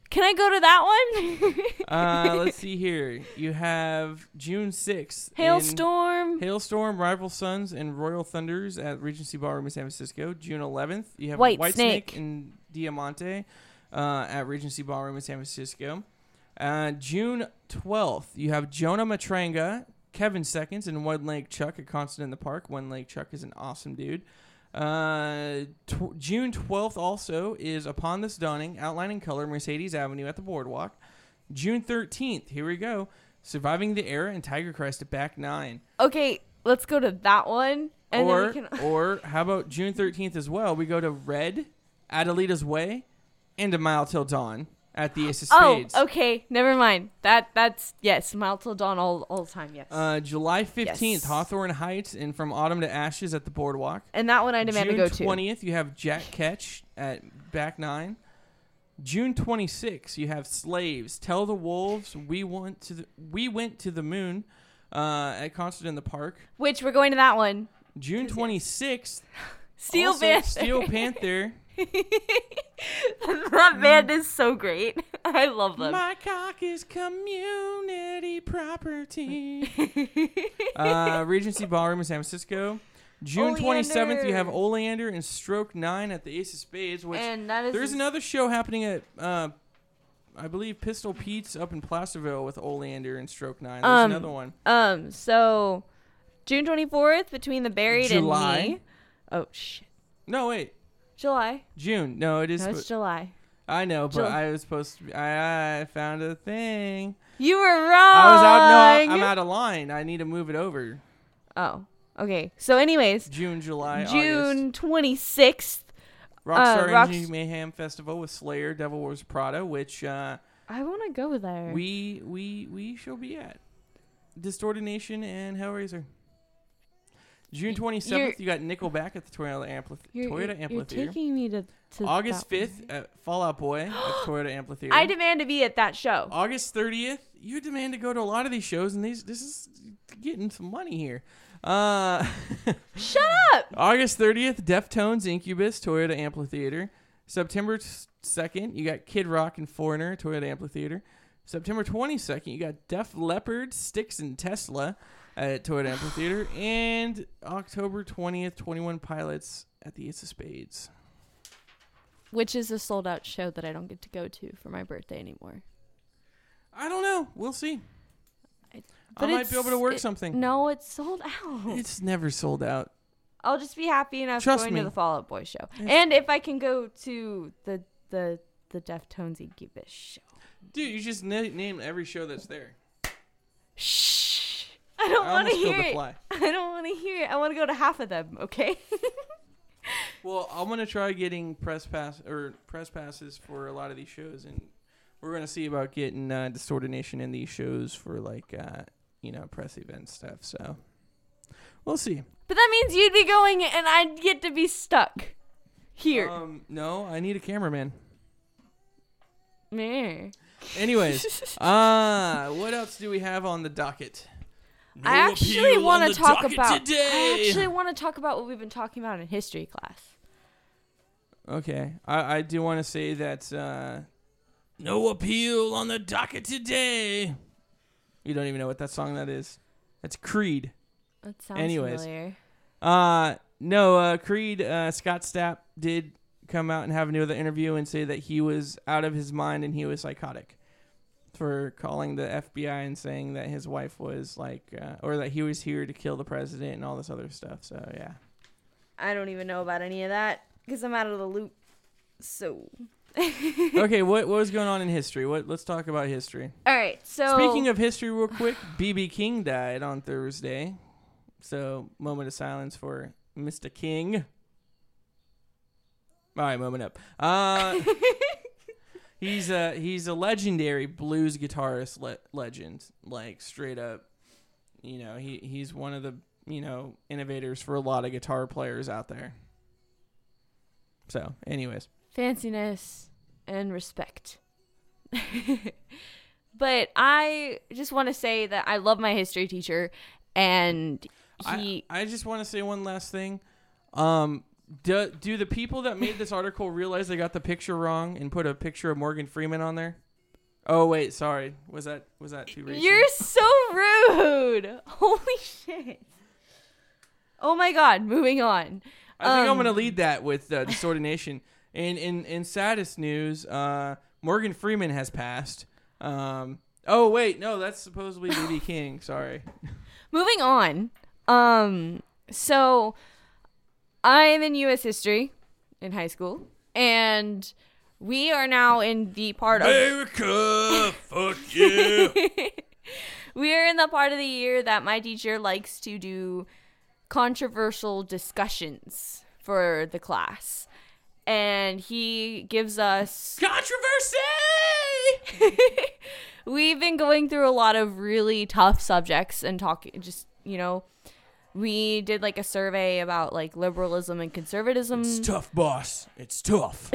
Can I go to that one? *laughs* Uh, let's *laughs* see here. You have June 6th. Hailstorm. Hailstorm, Rival Sons, and Royal Thunders at Regency Ballroom in San Francisco. June 11th, you have Whitesnake. and Diamante uh, at Regency Ballroom in San Francisco. Uh, June 12th, you have Jonah Matranga, Kevin Seconds, and One Leg Chuck at Concert in the Park. One Leg Chuck is an awesome dude. Uh, tw- June 12th also is Upon This Dawning, Outlining Color, Mercedes Avenue at the Boardwalk. June 13th, here we go. Surviving the Era and Tiger Crest at Back 9. Okay, let's go to that one. And or, then we can *laughs* or how about June 13th as well? We go to Red, Adelita's Way, and A Mile Till Dawn at the Ace of Spades. Oh, okay. Never mind. That that's yes, Mile till dawn all all the time. Yes. Uh, July 15th, Yes. Hawthorne Heights, and From Autumn to Ashes at the Boardwalk. and that one I demand June to go to. 20th, you have Jack Ketch at Back Nine. June 26th, you have Slaves, Tell the Wolves, We Want to the We Went to the Moon uh, at Concert in the Park. Which we're going to that one. June 26th, *laughs* Steel Panther. Steel Panther. *laughs* *laughs* that band is so great. *laughs* I love them. My cock is community property. *laughs* uh, Regency Ballroom in San Francisco. June twenty seventh, you have Oleander and Stroke Nine at the Ace of Spades. Which and that is there's another show happening at, uh, I believe Pistol Pete's up in Placerville with Oleander and Stroke Nine. There's Um, another one. um so June twenty fourth between the buried July. and me. Oh shit. No, wait, July. June. No, it is. No, it's July. I know, but Jul- I was supposed to. Be, I, I found a thing. You were wrong. I was out. No, I'm out of line. I need to move it over. Oh, okay. So, anyways, June, July, June twenty sixth. Rockstar uh, Rocks- Energy Mayhem Festival with Slayer, Devil Wears Prada, which uh, I want to go there. we we we shall be at. Distorted Nation and Hellraiser. June 27th, you're- seventh, you got Nickelback at the Toyota, you're, Toyota you're, you're Amphitheater. taking me to, to August that one. fifth at Fall Out Boy at *gasps* Toyota Amphitheater. I demand to be at that show. August thirtieth, you demand to go to a lot of these shows, and these this is getting some money here. Uh, *laughs* Shut up. August 30th, Deftones, Incubus, Toyota Amphitheater. September 2nd, you got Kid Rock and Foreigner, Toyota Amphitheater. September 22nd, you got Def Leppard, Styx, and Tesla at Toyota Amphitheater. And October 20th, 21 Pilots at the Ace of Spades. Which is a sold out show that I don't get to go to for my birthday anymore. I don't know. We'll see. I But might be able to work it- something. No, it's sold out. It's never sold out. I'll just be happy enough Trust going me. to the Fall Out Boy show. It's- And if I can go to the the the Deftones Incubus show. Dude, you just na- name every show that's there. Shh. I don't want to *laughs* hear it. I don't want to hear it. I want to go to half of them, okay? *laughs* Well, I'm gonna try getting press pass or press passes for a lot of these shows, and we're gonna see about getting uh, in these shows for like uh, you know press event stuff. So we'll see. but that means you'd be going and I'd get to be stuck here. Um, no, I need a cameraman. Meh. Anyways, *laughs* uh, what else do we have on the docket? I actually want to talk about. I actually want to talk about what we've been talking about in history class. Okay, I, I do want to say that uh, no appeal on the docket today. You don't even know what that song that is. That's Creed. That sounds Anyways. familiar. Uh no, uh Creed uh Scott Stapp did come out and have another interview and say that he was out of his mind and he was psychotic for calling the FBI and saying that his wife was like uh, or that he was here to kill the president and all this other stuff. So yeah. I don't even know about any of that because I'm out of the loop. So, *laughs* okay, what what was going on in history? What let's talk about history. all right. So Speaking of history real quick, BB King died on Thursday. So, moment of silence for Mr. King. All right, moment up. Uh *laughs* He's a he's a legendary blues guitarist le- legend, like straight up. You know, he he's one of the you know innovators for a lot of guitar players out there. So, anyways, fanciness and respect. *laughs* but I just want to say that I love my history teacher, and he. I, I just want to say one last thing. Um, do, do the people that made this article realize they got the picture wrong and put a picture of Morgan Freeman on there? Oh wait, sorry. Was that was that too racist? You're so rude. *laughs* Holy shit. Oh my god, moving on. I think I'm um, gonna lead that with uh. And in in saddest news, uh, Morgan Freeman has passed. Um, oh wait, no, that's supposedly BB King. Sorry. *laughs* Moving on. Um so I'm in US history in high school and we are now in the part of America, fuck yeah. *laughs* we are in the part of the year that my teacher likes to do controversial discussions for the class. And he gives us Controversy. *laughs* we've been going through a lot of really tough subjects and talking just, you know, we did like a survey about like liberalism and conservatism. It's tough, boss. It's tough.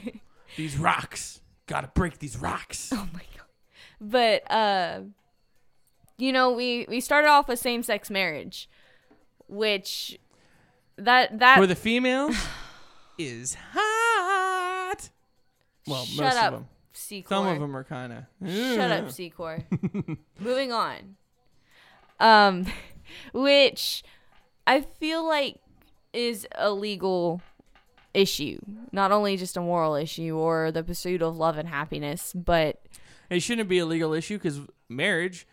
*laughs* these rocks. Gotta break these rocks. Oh my god. But uh you know, we we started off with same-sex marriage, which that that For the females, *sighs* is hot. Well, shut most up, of them. Secor. Some of them are kind of. Shut up, Secor. *laughs* Moving on. Um which I feel like is a legal issue, not only just a moral issue or the pursuit of love and happiness, but It shouldn't be a legal issue because marriage.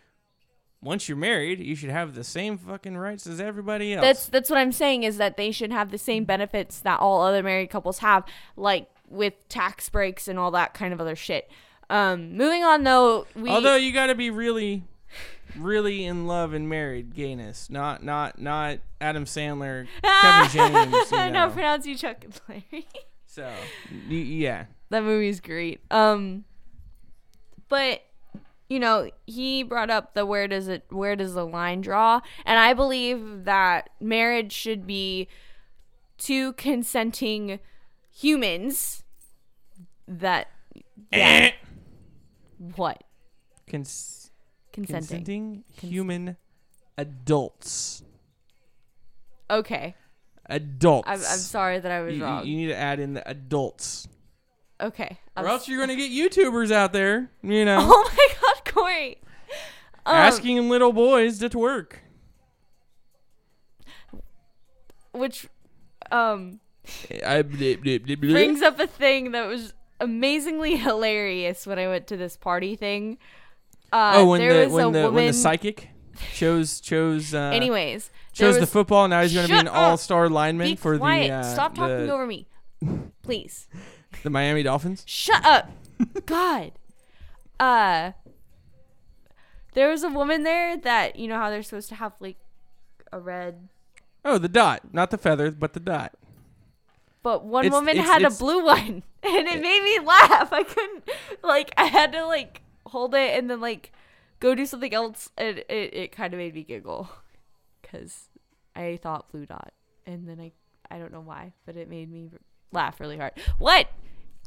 Once you're married, you should have the same fucking rights as everybody else. That's that's what I'm saying is that they should have the same benefits that all other married couples have, like with tax breaks and all that kind of other shit. Um, moving on though, we Although you got to be really really in love and married gayness, not not not Adam Sandler, *laughs* Kevin James. You know. know, pronounce you Chuck and Larry. So y- yeah, that movie's great. Um, but you know, he brought up the where does it where does the line draw, and I believe that marriage should be two consenting humans. That yeah, what Cons- consenting? consenting human adults. Okay, Adults. I'm, I'm sorry that I was You, you- wrong. you need to add in the adults, okay, I'm or else s- you're gonna get YouTubers out there, you *laughs* know, Oh my God, Corey. Um, asking little boys to twerk. which um I, blip, blip, blip, blip. brings up a thing that was amazingly hilarious when I went to this party thing. Uh, oh, when there the was when a the woman. when the psychic chose chose uh, anyways, there chose the was- football. Now he's going to be Shut an up! all star lineman Be for quiet. the uh, Stop talking the, over me, please. *laughs* the Miami Dolphins. Shut up, God. Uh, there was a woman there that you know how they're supposed to have like a red, Oh, the dot, not the feather, but the dot. but one It's- woman it's- had it's- a blue one, *laughs* and it made me laugh. I couldn't like I had to like hold it and then like go do something else, and it it kind of made me giggle because I thought blue dot, and then I I don't know why, but it made me laugh really hard. What?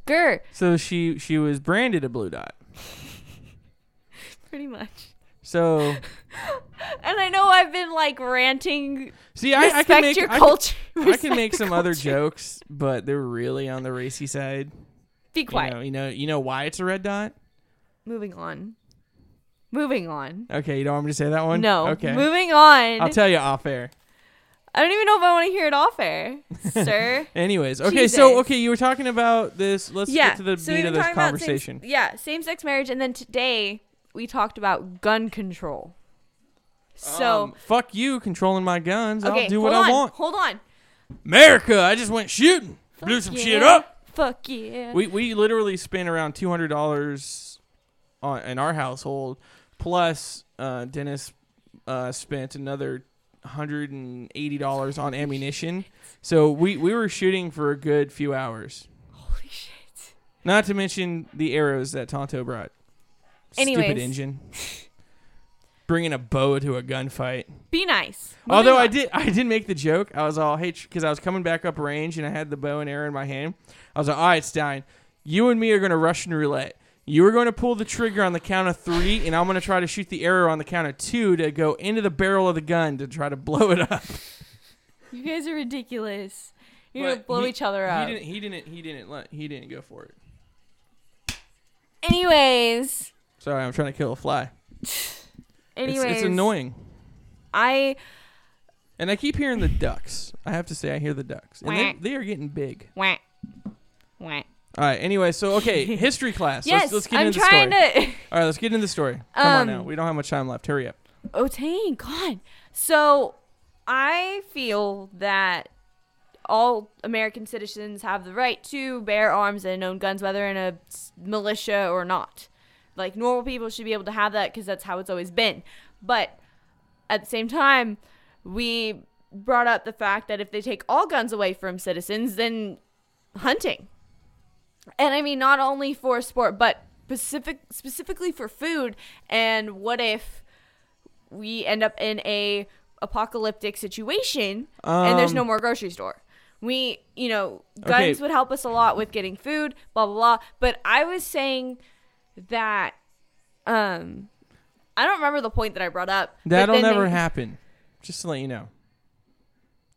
Grr, So she she was branded a blue dot. *laughs* pretty much. So *laughs* And I know I've been like ranting. see, I, I can make your I can- culture. *laughs* I, can make some other jokes, but they're really on the racy side. Be You quiet. know, you know, you know why it's a red dot? Moving on. Moving on. Okay, you don't want me to say that one? No. Okay. Moving on. I'll tell you off air. I don't even know if I want to hear it off air, *laughs* sir. Anyways, okay, so okay, you were talking about this. Let's yeah. get to the so meat we of this conversation. Same, yeah, same-sex marriage, and then today we talked about gun control. So Um, fuck you controlling my guns. okay, I'll do what on, I want. Hold on. America, I just went shooting. Blew some yeah. shit up. Fuck yeah. We we literally spent around two hundred dollars on in our household, plus uh, Dennis uh, spent another hundred and eighty dollars on ammunition. So we we were shooting for a good few hours. Holy shit. Not to mention the arrows that Tonto brought. Stupid engine. Bringing a bow to a gunfight. Be nice. Moving Although I did, I did make the joke. I was all, hey, because I was coming back up range and I had the bow and arrow in my hand. I was like, all right, Stein, you and me are going to Russian roulette. You are going to pull the trigger on the count of three, and I'm going to try to shoot the arrow on the count of two to go into the barrel of the gun to try to blow it up. You guys are ridiculous. You're But gonna blow he- each other up. He didn't. He didn't. He didn't. Let, he didn't go for it. Anyways, Sorry, I'm trying to kill a fly. anyways, *sighs* It's, it's annoying, I and I keep hearing the ducks. I have to say, I hear the ducks, and they, Quack. they are getting big. wah, wah. All right. Anyway, so okay, *laughs* history class. Yes, let's, let's get I'm into the trying story. to. *laughs* All right, let's get into the story. Come on Um, now. We don't have much time left. Hurry up. Oh, dang, God. So, I feel that all American citizens have the right to bear arms and own guns, whether in a s- militia or not. Like, normal people should be able to have that because that's how it's always been. But at the same time, we brought up the fact that if they take all guns away from citizens, then hunting. And I mean, not only for sport, but specific, specifically for food. And what if we end up in a apocalyptic situation and there's no Um, more grocery store? We, you know, Okay. guns would help us a lot with getting food, blah blah blah. But I was saying that, um, I don't remember the point that I brought up. That'll never they- happen. Just to let you know.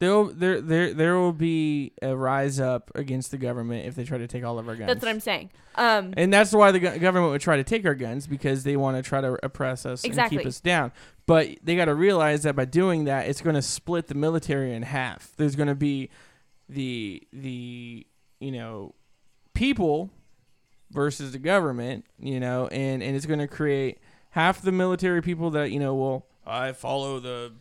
There'll, there, there, there will be a rise up against the government if they try to take all of our guns. That's what I'm saying. Um, And that's why the go- government would try to take our guns because they want to try to oppress us and keep us down. But they got to realize that by doing that, it's going to split the military in half. There's going to be the the you know people versus the government, you know, and and it's going to create half the military people that you know will I follow the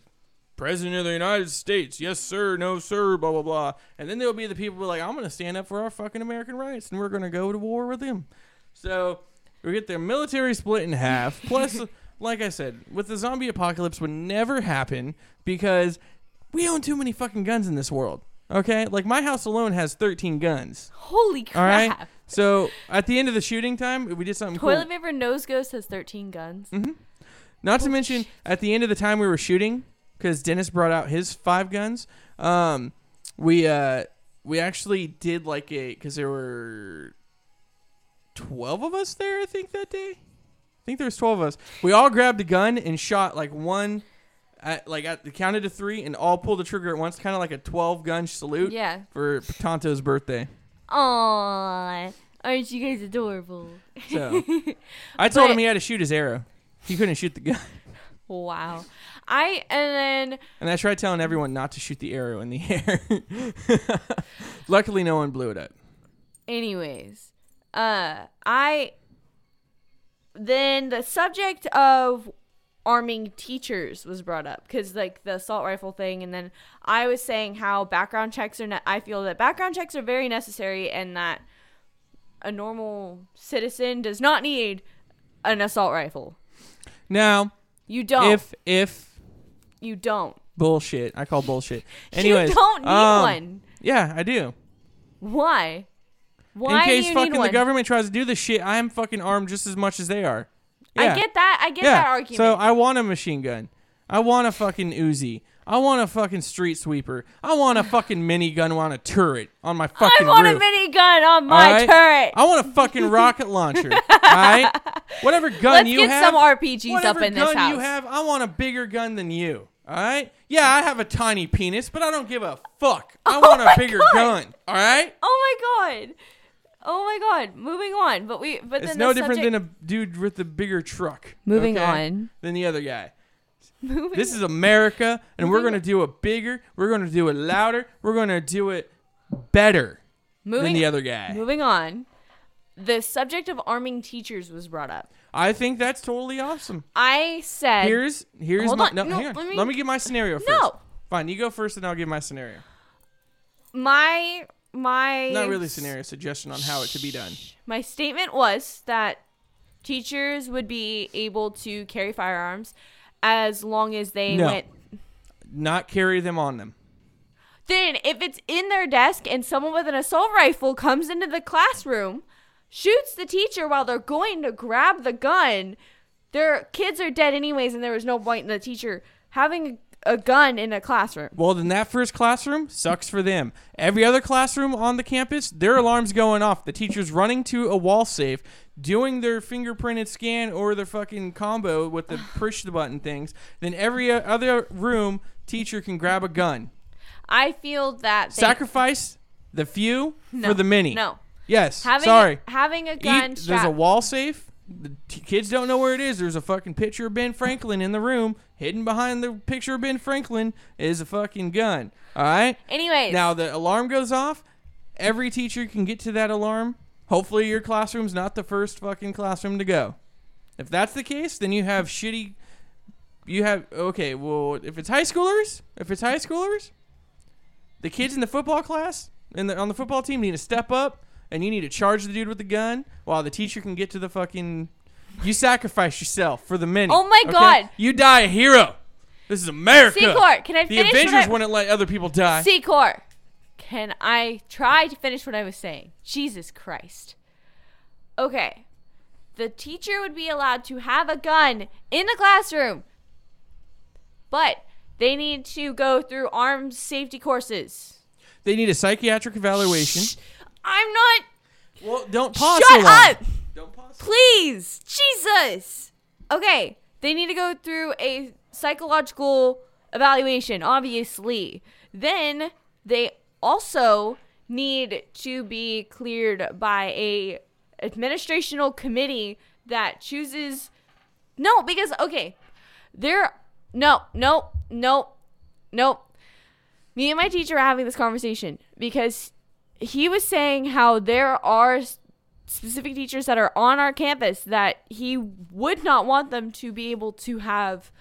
president of the United States. Yes, sir. No, sir. Blah blah blah. And then there'll be the people who are like, I'm going to stand up for our fucking American rights, and we're going to go to war with them. So we get the military split in half, *laughs* plus like I said, with the zombie apocalypse would never happen because we own too many fucking guns in this world. Okay, like my house alone has 13 guns. Holy crap! All right. So at the end of the shooting time, we did something Toilet cool. paper nose ghost has 13 guns. hmm Not to mention, at the end of the time we were shooting, because Dennis brought out his five guns. Um, we uh, we actually did like a because there were twelve of us there. I think that day. I think there was twelve of us. We all grabbed a gun and shot like one. At, like at the counted to three and all pulled the trigger at once, kind of like a twelve gun salute Yeah. for Tonto's birthday. Aww. Aren't you guys adorable? So *laughs* I told But- him he had to shoot his arrow. He couldn't shoot the gun. Wow. I and then And I tried telling everyone not to shoot the arrow in the *laughs* air. Luckily, no one blew it up. anyways, uh I then the subject of arming teachers was brought up cuz like the assault rifle thing and then I was saying how background checks are ne- I feel that background checks are very necessary and that a normal citizen does not need an assault rifle. Now, You don't. if if you don't. bullshit, I call bullshit. *laughs* Anyways, you don't need um, one. Yeah, I do. Why? Why in case do you fucking need the one? government tries to do this shit, I am fucking armed just as much as they are. Yeah. I get that. I get yeah. that argument. So I want a machine gun. I want a fucking Uzi. I want a fucking street sweeper. I want a fucking minigun on a turret on my fucking. I want roof. a minigun on my Alright? turret. I want a fucking rocket launcher. Alright? *laughs* Whatever gun Let's you get have. some RPGs up in this gun house. you have, I want a bigger gun than you. Alright? Yeah, I have a tiny penis, but I don't give a fuck. *laughs* Oh I want a Oh bigger God. gun. Alright? oh my god. Oh my god. Moving on. But we. But It's then no different subject- than a dude with the bigger truck. Moving okay, on. Than the other guy. *laughs* Moving This is America, and we're going to do it bigger. We're going to do it louder. We're going to do it better than the other guy. moving on. The subject of arming teachers was brought up. I think that's totally awesome. I said Here's here's Hold my on. no, No, hang on. let me, Let me- give my scenario first. No. Fine, you go first, and I'll give my scenario. my my Not really scenario suggestion on how it could be done. My statement was that teachers would be able to carry firearms as long as they No. went. Not carry them on them. Then, if it's in their desk and someone with an assault rifle comes into the classroom, shoots the teacher while they're going to grab the gun, their kids are dead anyways, and there was no point in the teacher having a gun in a classroom. Well, then that first classroom sucks for them. Every other classroom on the campus, their alarm's going off. The teacher's running to a wall safe, doing their fingerprinted scan or their fucking combo with the *sighs* push the button things. Then every other room, teacher can grab a gun. I feel that they, Sacrifice the few no, for the many. No, Yes. having sorry. having a Eat- gun. there's a wall safe. The t- kids don't know where it is. There's a fucking picture of Ben Franklin in the room. Hidden behind the picture of Ben Franklin is a fucking gun. All right. Anyways, Now the alarm goes off. Every teacher can get to that alarm. Hopefully your classroom's not the first fucking classroom to go. If that's the case, then you have shitty. You have okay. Well, if it's high schoolers, if it's high schoolers, the kids in the football class and on the football team need to step up, and you need to charge the dude with the gun while the teacher can get to the fucking. You sacrifice yourself for the many. Oh my okay? God. You die a hero. This is America. Secor, can I The finish what Avengers I- wouldn't let other people die. Secor, can I try to finish what I was saying? Jesus Christ. Okay. The teacher would be allowed to have a gun in the classroom, but they need to go through armed safety courses. They need a psychiatric evaluation. Shh. I'm not. Well, don't pause Shut so long. up! Don't pause. Please! Jesus! Okay, they need to go through a psychological evaluation, obviously. Then they also need to be cleared by a administrational committee that chooses No, because okay, there no, no, no, no. Me and my teacher are having this conversation because he was saying how there are specific teachers that are on our campus that he would not want them to be able to have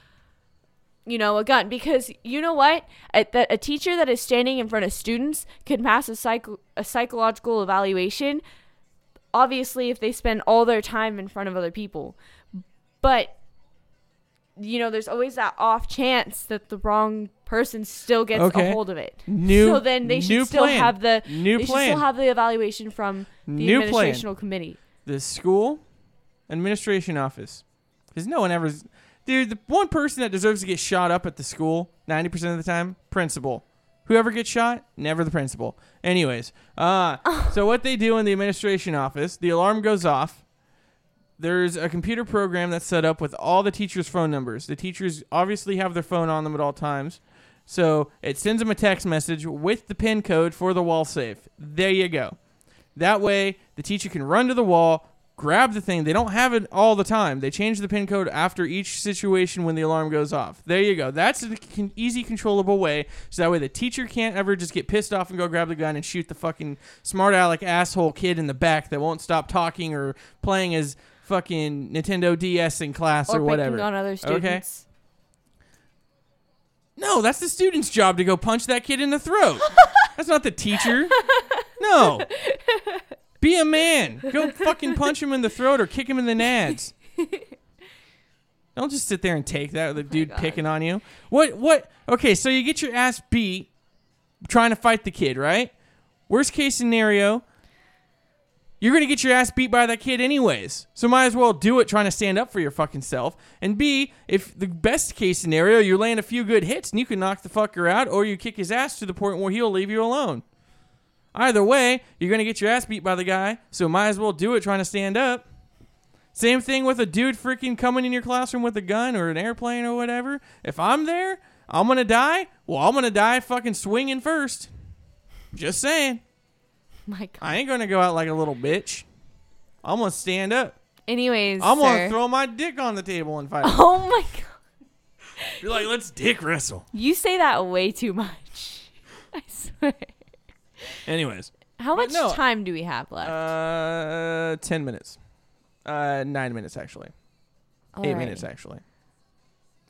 you know a gun. Because you know what? A, that a teacher that is standing in front of students could pass a, psych- a psychological evaluation obviously if they spend all their time in front of other people. But you know, there's always that off chance that the wrong person still gets Okay. a hold of it. New so then they should new still plan. have the new they should plan. still have the evaluation from the new plan. committee. the school administration office. Because no one ever, dude. The one person that deserves to get shot up at the school ninety percent of the time, principal. Whoever gets shot, never the principal. Anyways, uh, *laughs* so what they do in the administration office, the alarm goes off. There's a computer program that's set up with all the teachers' phone numbers. The teachers obviously have their phone on them at all times. So it sends them a text message with the PIN code for the wall safe. There you go. That way, the teacher can run to the wall, grab the thing. They don't have it all the time. They change the pin code after each situation when the alarm goes off. There you go. That's an easy, controllable way. So that way, the teacher can't ever just get pissed off and go grab the gun and shoot the fucking smart aleck asshole kid in the back that won't stop talking or playing his fucking Nintendo DS in class Or, or, whatever. on other students. No, that's the student's job to go punch that kid in the throat. *laughs* that's not the teacher. No. Be a man. Go fucking punch him in the throat or kick him in the nads. *laughs* Don't just sit there and take that with the oh dude God. picking on you. What what okay, so you get your ass beat trying to fight the kid, right? Worst case scenario, you're gonna get your ass beat by that kid anyways. So might as well do it trying to stand up for your fucking self. And B, if the best case scenario, you're laying a few good hits and you can knock the fucker out, or you kick his ass to the point where he'll leave you alone. Either way, you're gonna get your ass beat by the guy, so might as well do it trying to stand up. Same thing with a dude freaking coming in your classroom with a gun or an airplane or whatever. If I'm there, I'm gonna die. Well, I'm gonna die fucking swinging first. Just saying. *laughs* My God. I ain't gonna go out like a little bitch. I'm gonna stand up. Anyways, I'm sir. gonna throw my dick on the table and fight. *laughs* Oh my God. You're like, let's dick wrestle. You say that way too much. *laughs* I swear. Anyways, How much no. time do we have left? uh, ten minutes. Uh, nine minutes actually. Eight Alrighty. minutes actually.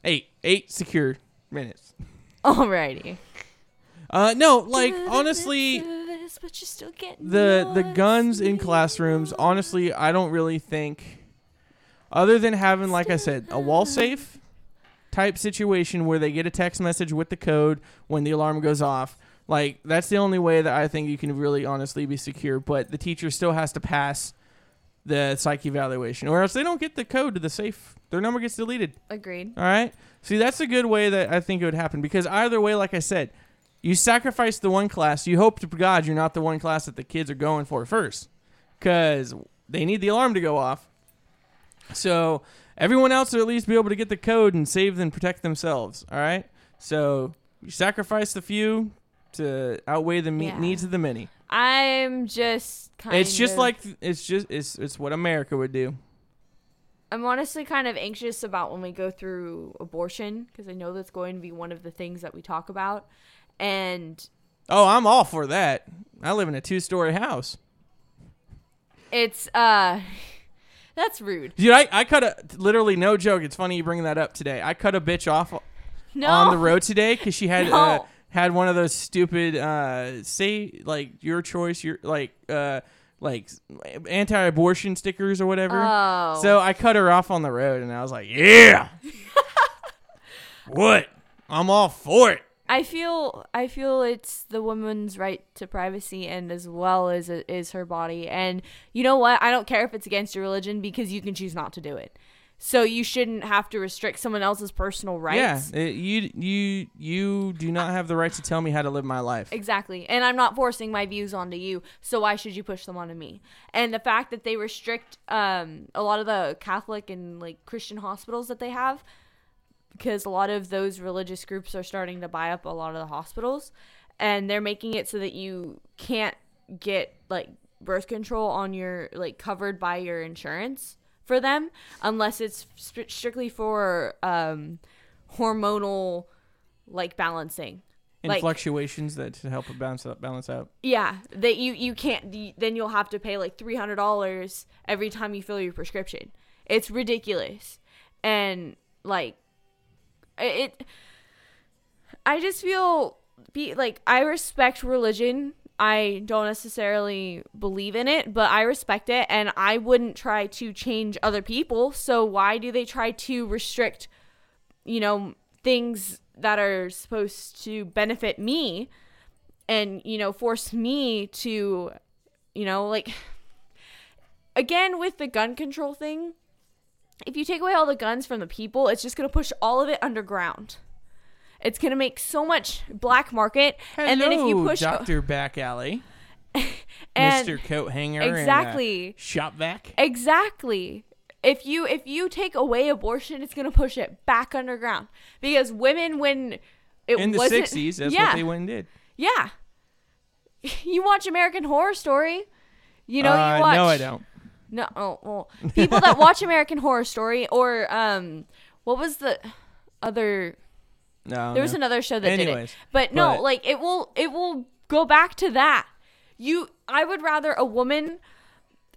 Eight, eight secure minutes. Alrighty. Uh, no, like honestly, but you're still getting the the guns in classrooms. Honestly, I don't really think, other than having like I said, a wall safe type situation where they get a text message with the code when the alarm goes off. Like that's the only way that I think you can really honestly be secure. But the teacher still has to pass the psych evaluation, or else they don't get the code to the safe. Their number gets deleted. Agreed. All right. See, that's a good way that I think it would happen because either way, like I said, you sacrifice the one class. You hope to God you're not the one class that the kids are going for first because they need the alarm to go off. So everyone else will at least be able to get the code and save and protect themselves. All right. So you sacrifice the few to outweigh the me- Yeah. needs of the many. I'm just kind it's just of- like it's just it's it's what America would do. I'm honestly kind of anxious about when we go through abortion because I know that's going to be one of the things that we talk about. And Oh, I'm all for that. I live in a two-story house. it's uh *laughs* that's rude. Dude, I, I cut a literally no joke. It's funny you bring that up today. I cut a bitch off No. on the road today because she had *laughs* uh, had one of those stupid uh, say like your choice, your like uh, like anti-abortion stickers or whatever. Oh. So I cut her off on the road, and I was like, "Yeah, *laughs* what? I'm all for it." I feel I feel it's the woman's right to privacy and as well as it is her body. And you know what? I don't care if it's against your religion because you can choose not to do it. So you shouldn't have to restrict someone else's personal rights. Yeah, it, you you you do not have the right to tell me how to live my life. Exactly. And I'm not forcing my views onto you, so why should you push them onto me? And the fact that they restrict um, a lot of the Catholic and like Christian hospitals that they have, because a lot of those religious groups are starting to buy up a lot of the hospitals, and they're making it so that you can't get like birth control on your like covered by your insurance for them unless it's stri- strictly for um, hormonal like balancing. And like- fluctuations that to help balance out, balance out. Yeah, that you you can't. you- Then you'll have to pay like three hundred dollars every time you fill your prescription. It's ridiculous, and like it. I just feel be like I respect religion. I don't necessarily believe in it, but I respect it, and I wouldn't try to change other people. So why do they try to restrict you know, things that are supposed to benefit me and, you know, force me to, you know, like, *sighs* again, with the gun control thing, if you take away all the guns from the people, it's just going to push all of it underground. It's going to make so much black market. and then if you Hello, push. Doctor Back Alley, *laughs* and Mister Coat Hanger, Exactly. and, uh, Shop Vac. Exactly. If you if you take away abortion, it's gonna push it back underground because women when it In the wasn't, '60s, that's yeah, what they went and did. Yeah. *laughs* You watch American Horror Story. You know Uh, you watch. no, I don't. No, oh, well, people that *laughs* watch American Horror Story or um, what was the other? No, There was no. another show that did it, but no, but- like it will it will go back to that. You, I would rather a woman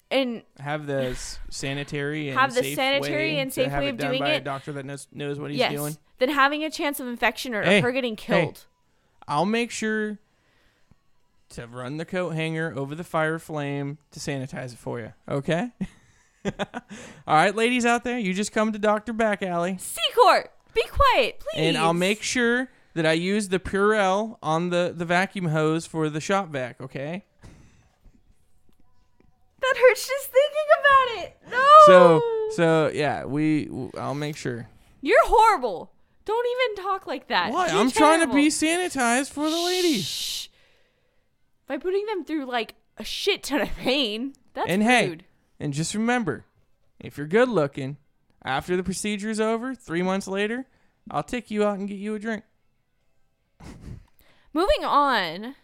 and have the sanitary and Have the sanitary and safe way it of done doing by a it. doctor that knows knows what he's yes, doing. than having a chance of infection or Hey, her getting hey. killed. I'll make sure to run the coat hanger over the fire flame to sanitize it for you. Okay. *laughs* All right, ladies out there, you just come to Doctor Back Alley, Secor, be quiet, please. and I'll make sure that I use the Purell on the the vacuum hose for the shop vac. Okay. that hurts just thinking about it. No. So so yeah, we I'll make sure. you're horrible. Don't even talk like that. What? You're I'm trying to be sanitized for the ladies. Shh. By putting them through like a shit ton of pain. That's And hey. And just remember, if you're good looking, after the procedure is over, three months later, I'll take you out and get you a drink. *laughs* Moving on.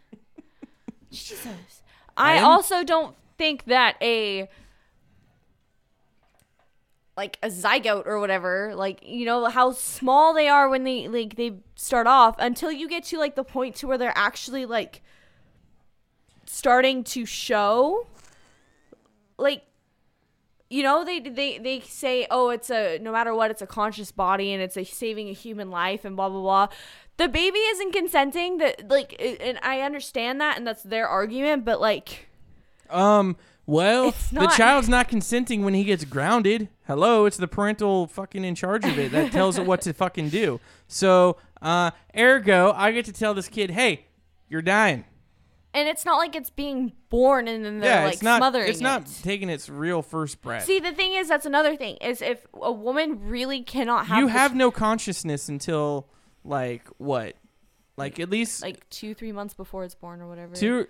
*laughs* Jesus. I also don't think that a like a zygote or whatever, like you know how small they are when they like they start off until you get to like the point to where they're actually like starting to show like you know they they they say oh it's a no matter what it's a conscious body and it's a saving a human life and blah blah blah the baby isn't consenting that like and i understand that and that's their argument but like Um, well, the not- child's not consenting when he gets grounded. Hello, it's the parental fucking in charge of it that tells it what to fucking do. So, uh, ergo, I get to tell this kid, hey, you're dying. And it's not like it's being born and then they're yeah, like it's not. smothering It's not it. taking its real first breath. see the thing is that's another thing is if a woman really cannot have you have no consciousness until like what, like at least like two three months before it's born or whatever Two,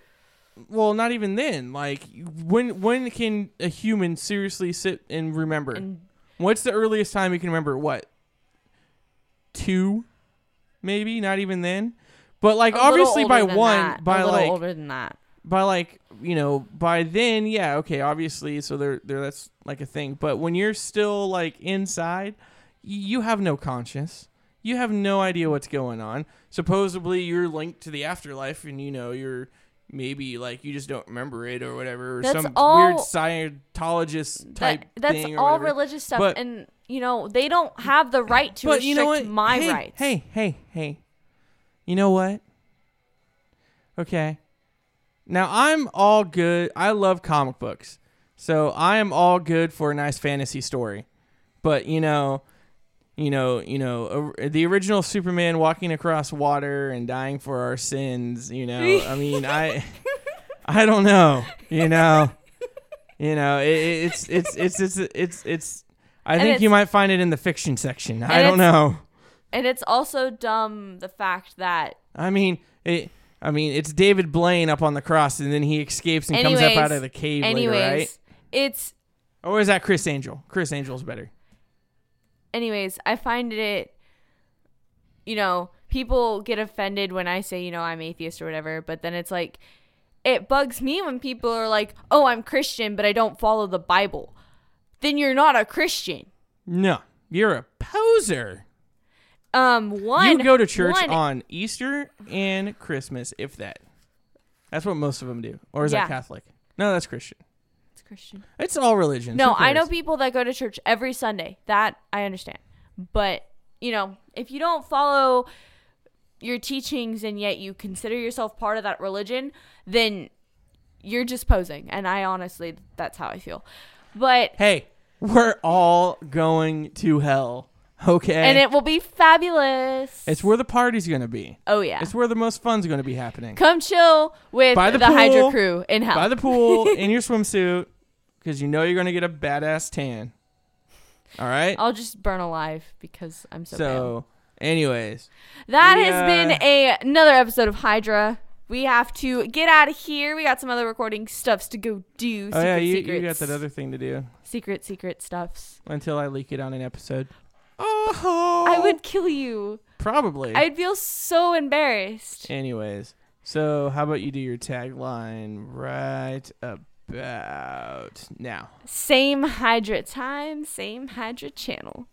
well, not even then. Like when when can a human seriously sit and remember? and What's the earliest time you can remember? What? Two, maybe not even then. But like a obviously by one, that. by a like older than that by like you know by then, yeah, okay, obviously, so there there that's like a thing. But when you're still like inside, you have no conscience. You have no idea what's going on. Supposedly, you're linked to the afterlife, and you know you're maybe like you just don't remember it or whatever, or That's some all- weird Scientologist type that, that's thing. All whatever. religious stuff But- and you know they don't have the right to but restrict you know what? my hey, rights Hey, hey, hey. You know what? Okay. Now I'm all good. I love comic books. So I am all good for a nice fantasy story. But, you know, you know, you know, uh, the original Superman walking across water and dying for our sins, you know. I mean, I *laughs* I don't know, you know. You know, it, it's, it's it's it's it's it's I And think you might find it in the fiction section. I don't know. And it's also dumb the fact that I mean, it. I mean, it's David Blaine up on the cross, and then he escapes and comes up out of the cave anyways later, right? it's Or is that Criss Angel? Criss Angel's better. anyways i find it you know people get offended when i say you know i'm atheist or whatever but then it's like it bugs me when people are like oh i'm christian but i don't follow the bible then you're not a christian No, you're a poser. Um one you go to church one- on Easter and Christmas, if that. That's what most of them do. Or is Yeah. that Catholic? No, that's Christian. It's christian It's all religions. No, I know people that go to church every Sunday. That I understand. But, you know, if you don't follow your teachings and yet you consider yourself part of that religion, then you're just posing. And I honestly, that's how I feel. But Hey, we're all going to hell. Okay. and it will be fabulous. it's where the party's gonna be. oh yeah. It's where the most fun's gonna be happening. Come chill with By the, the Hydra crew in hell. By the pool in your swimsuit, because you know you're gonna get a badass tan. All right. I'll just burn alive because I'm so, so, anyways, That we, has uh, been a, another episode of Hydra. We have to get out of here. We got some other recording stuffs to go do. oh yeah, you, you got that other thing to do secret secret stuffs. until I leak it on an episode. Oh, I would kill you. probably. I'd feel so embarrassed. Anyways, so how about you do your tagline right about now? Same Hydra time, same Hydra channel.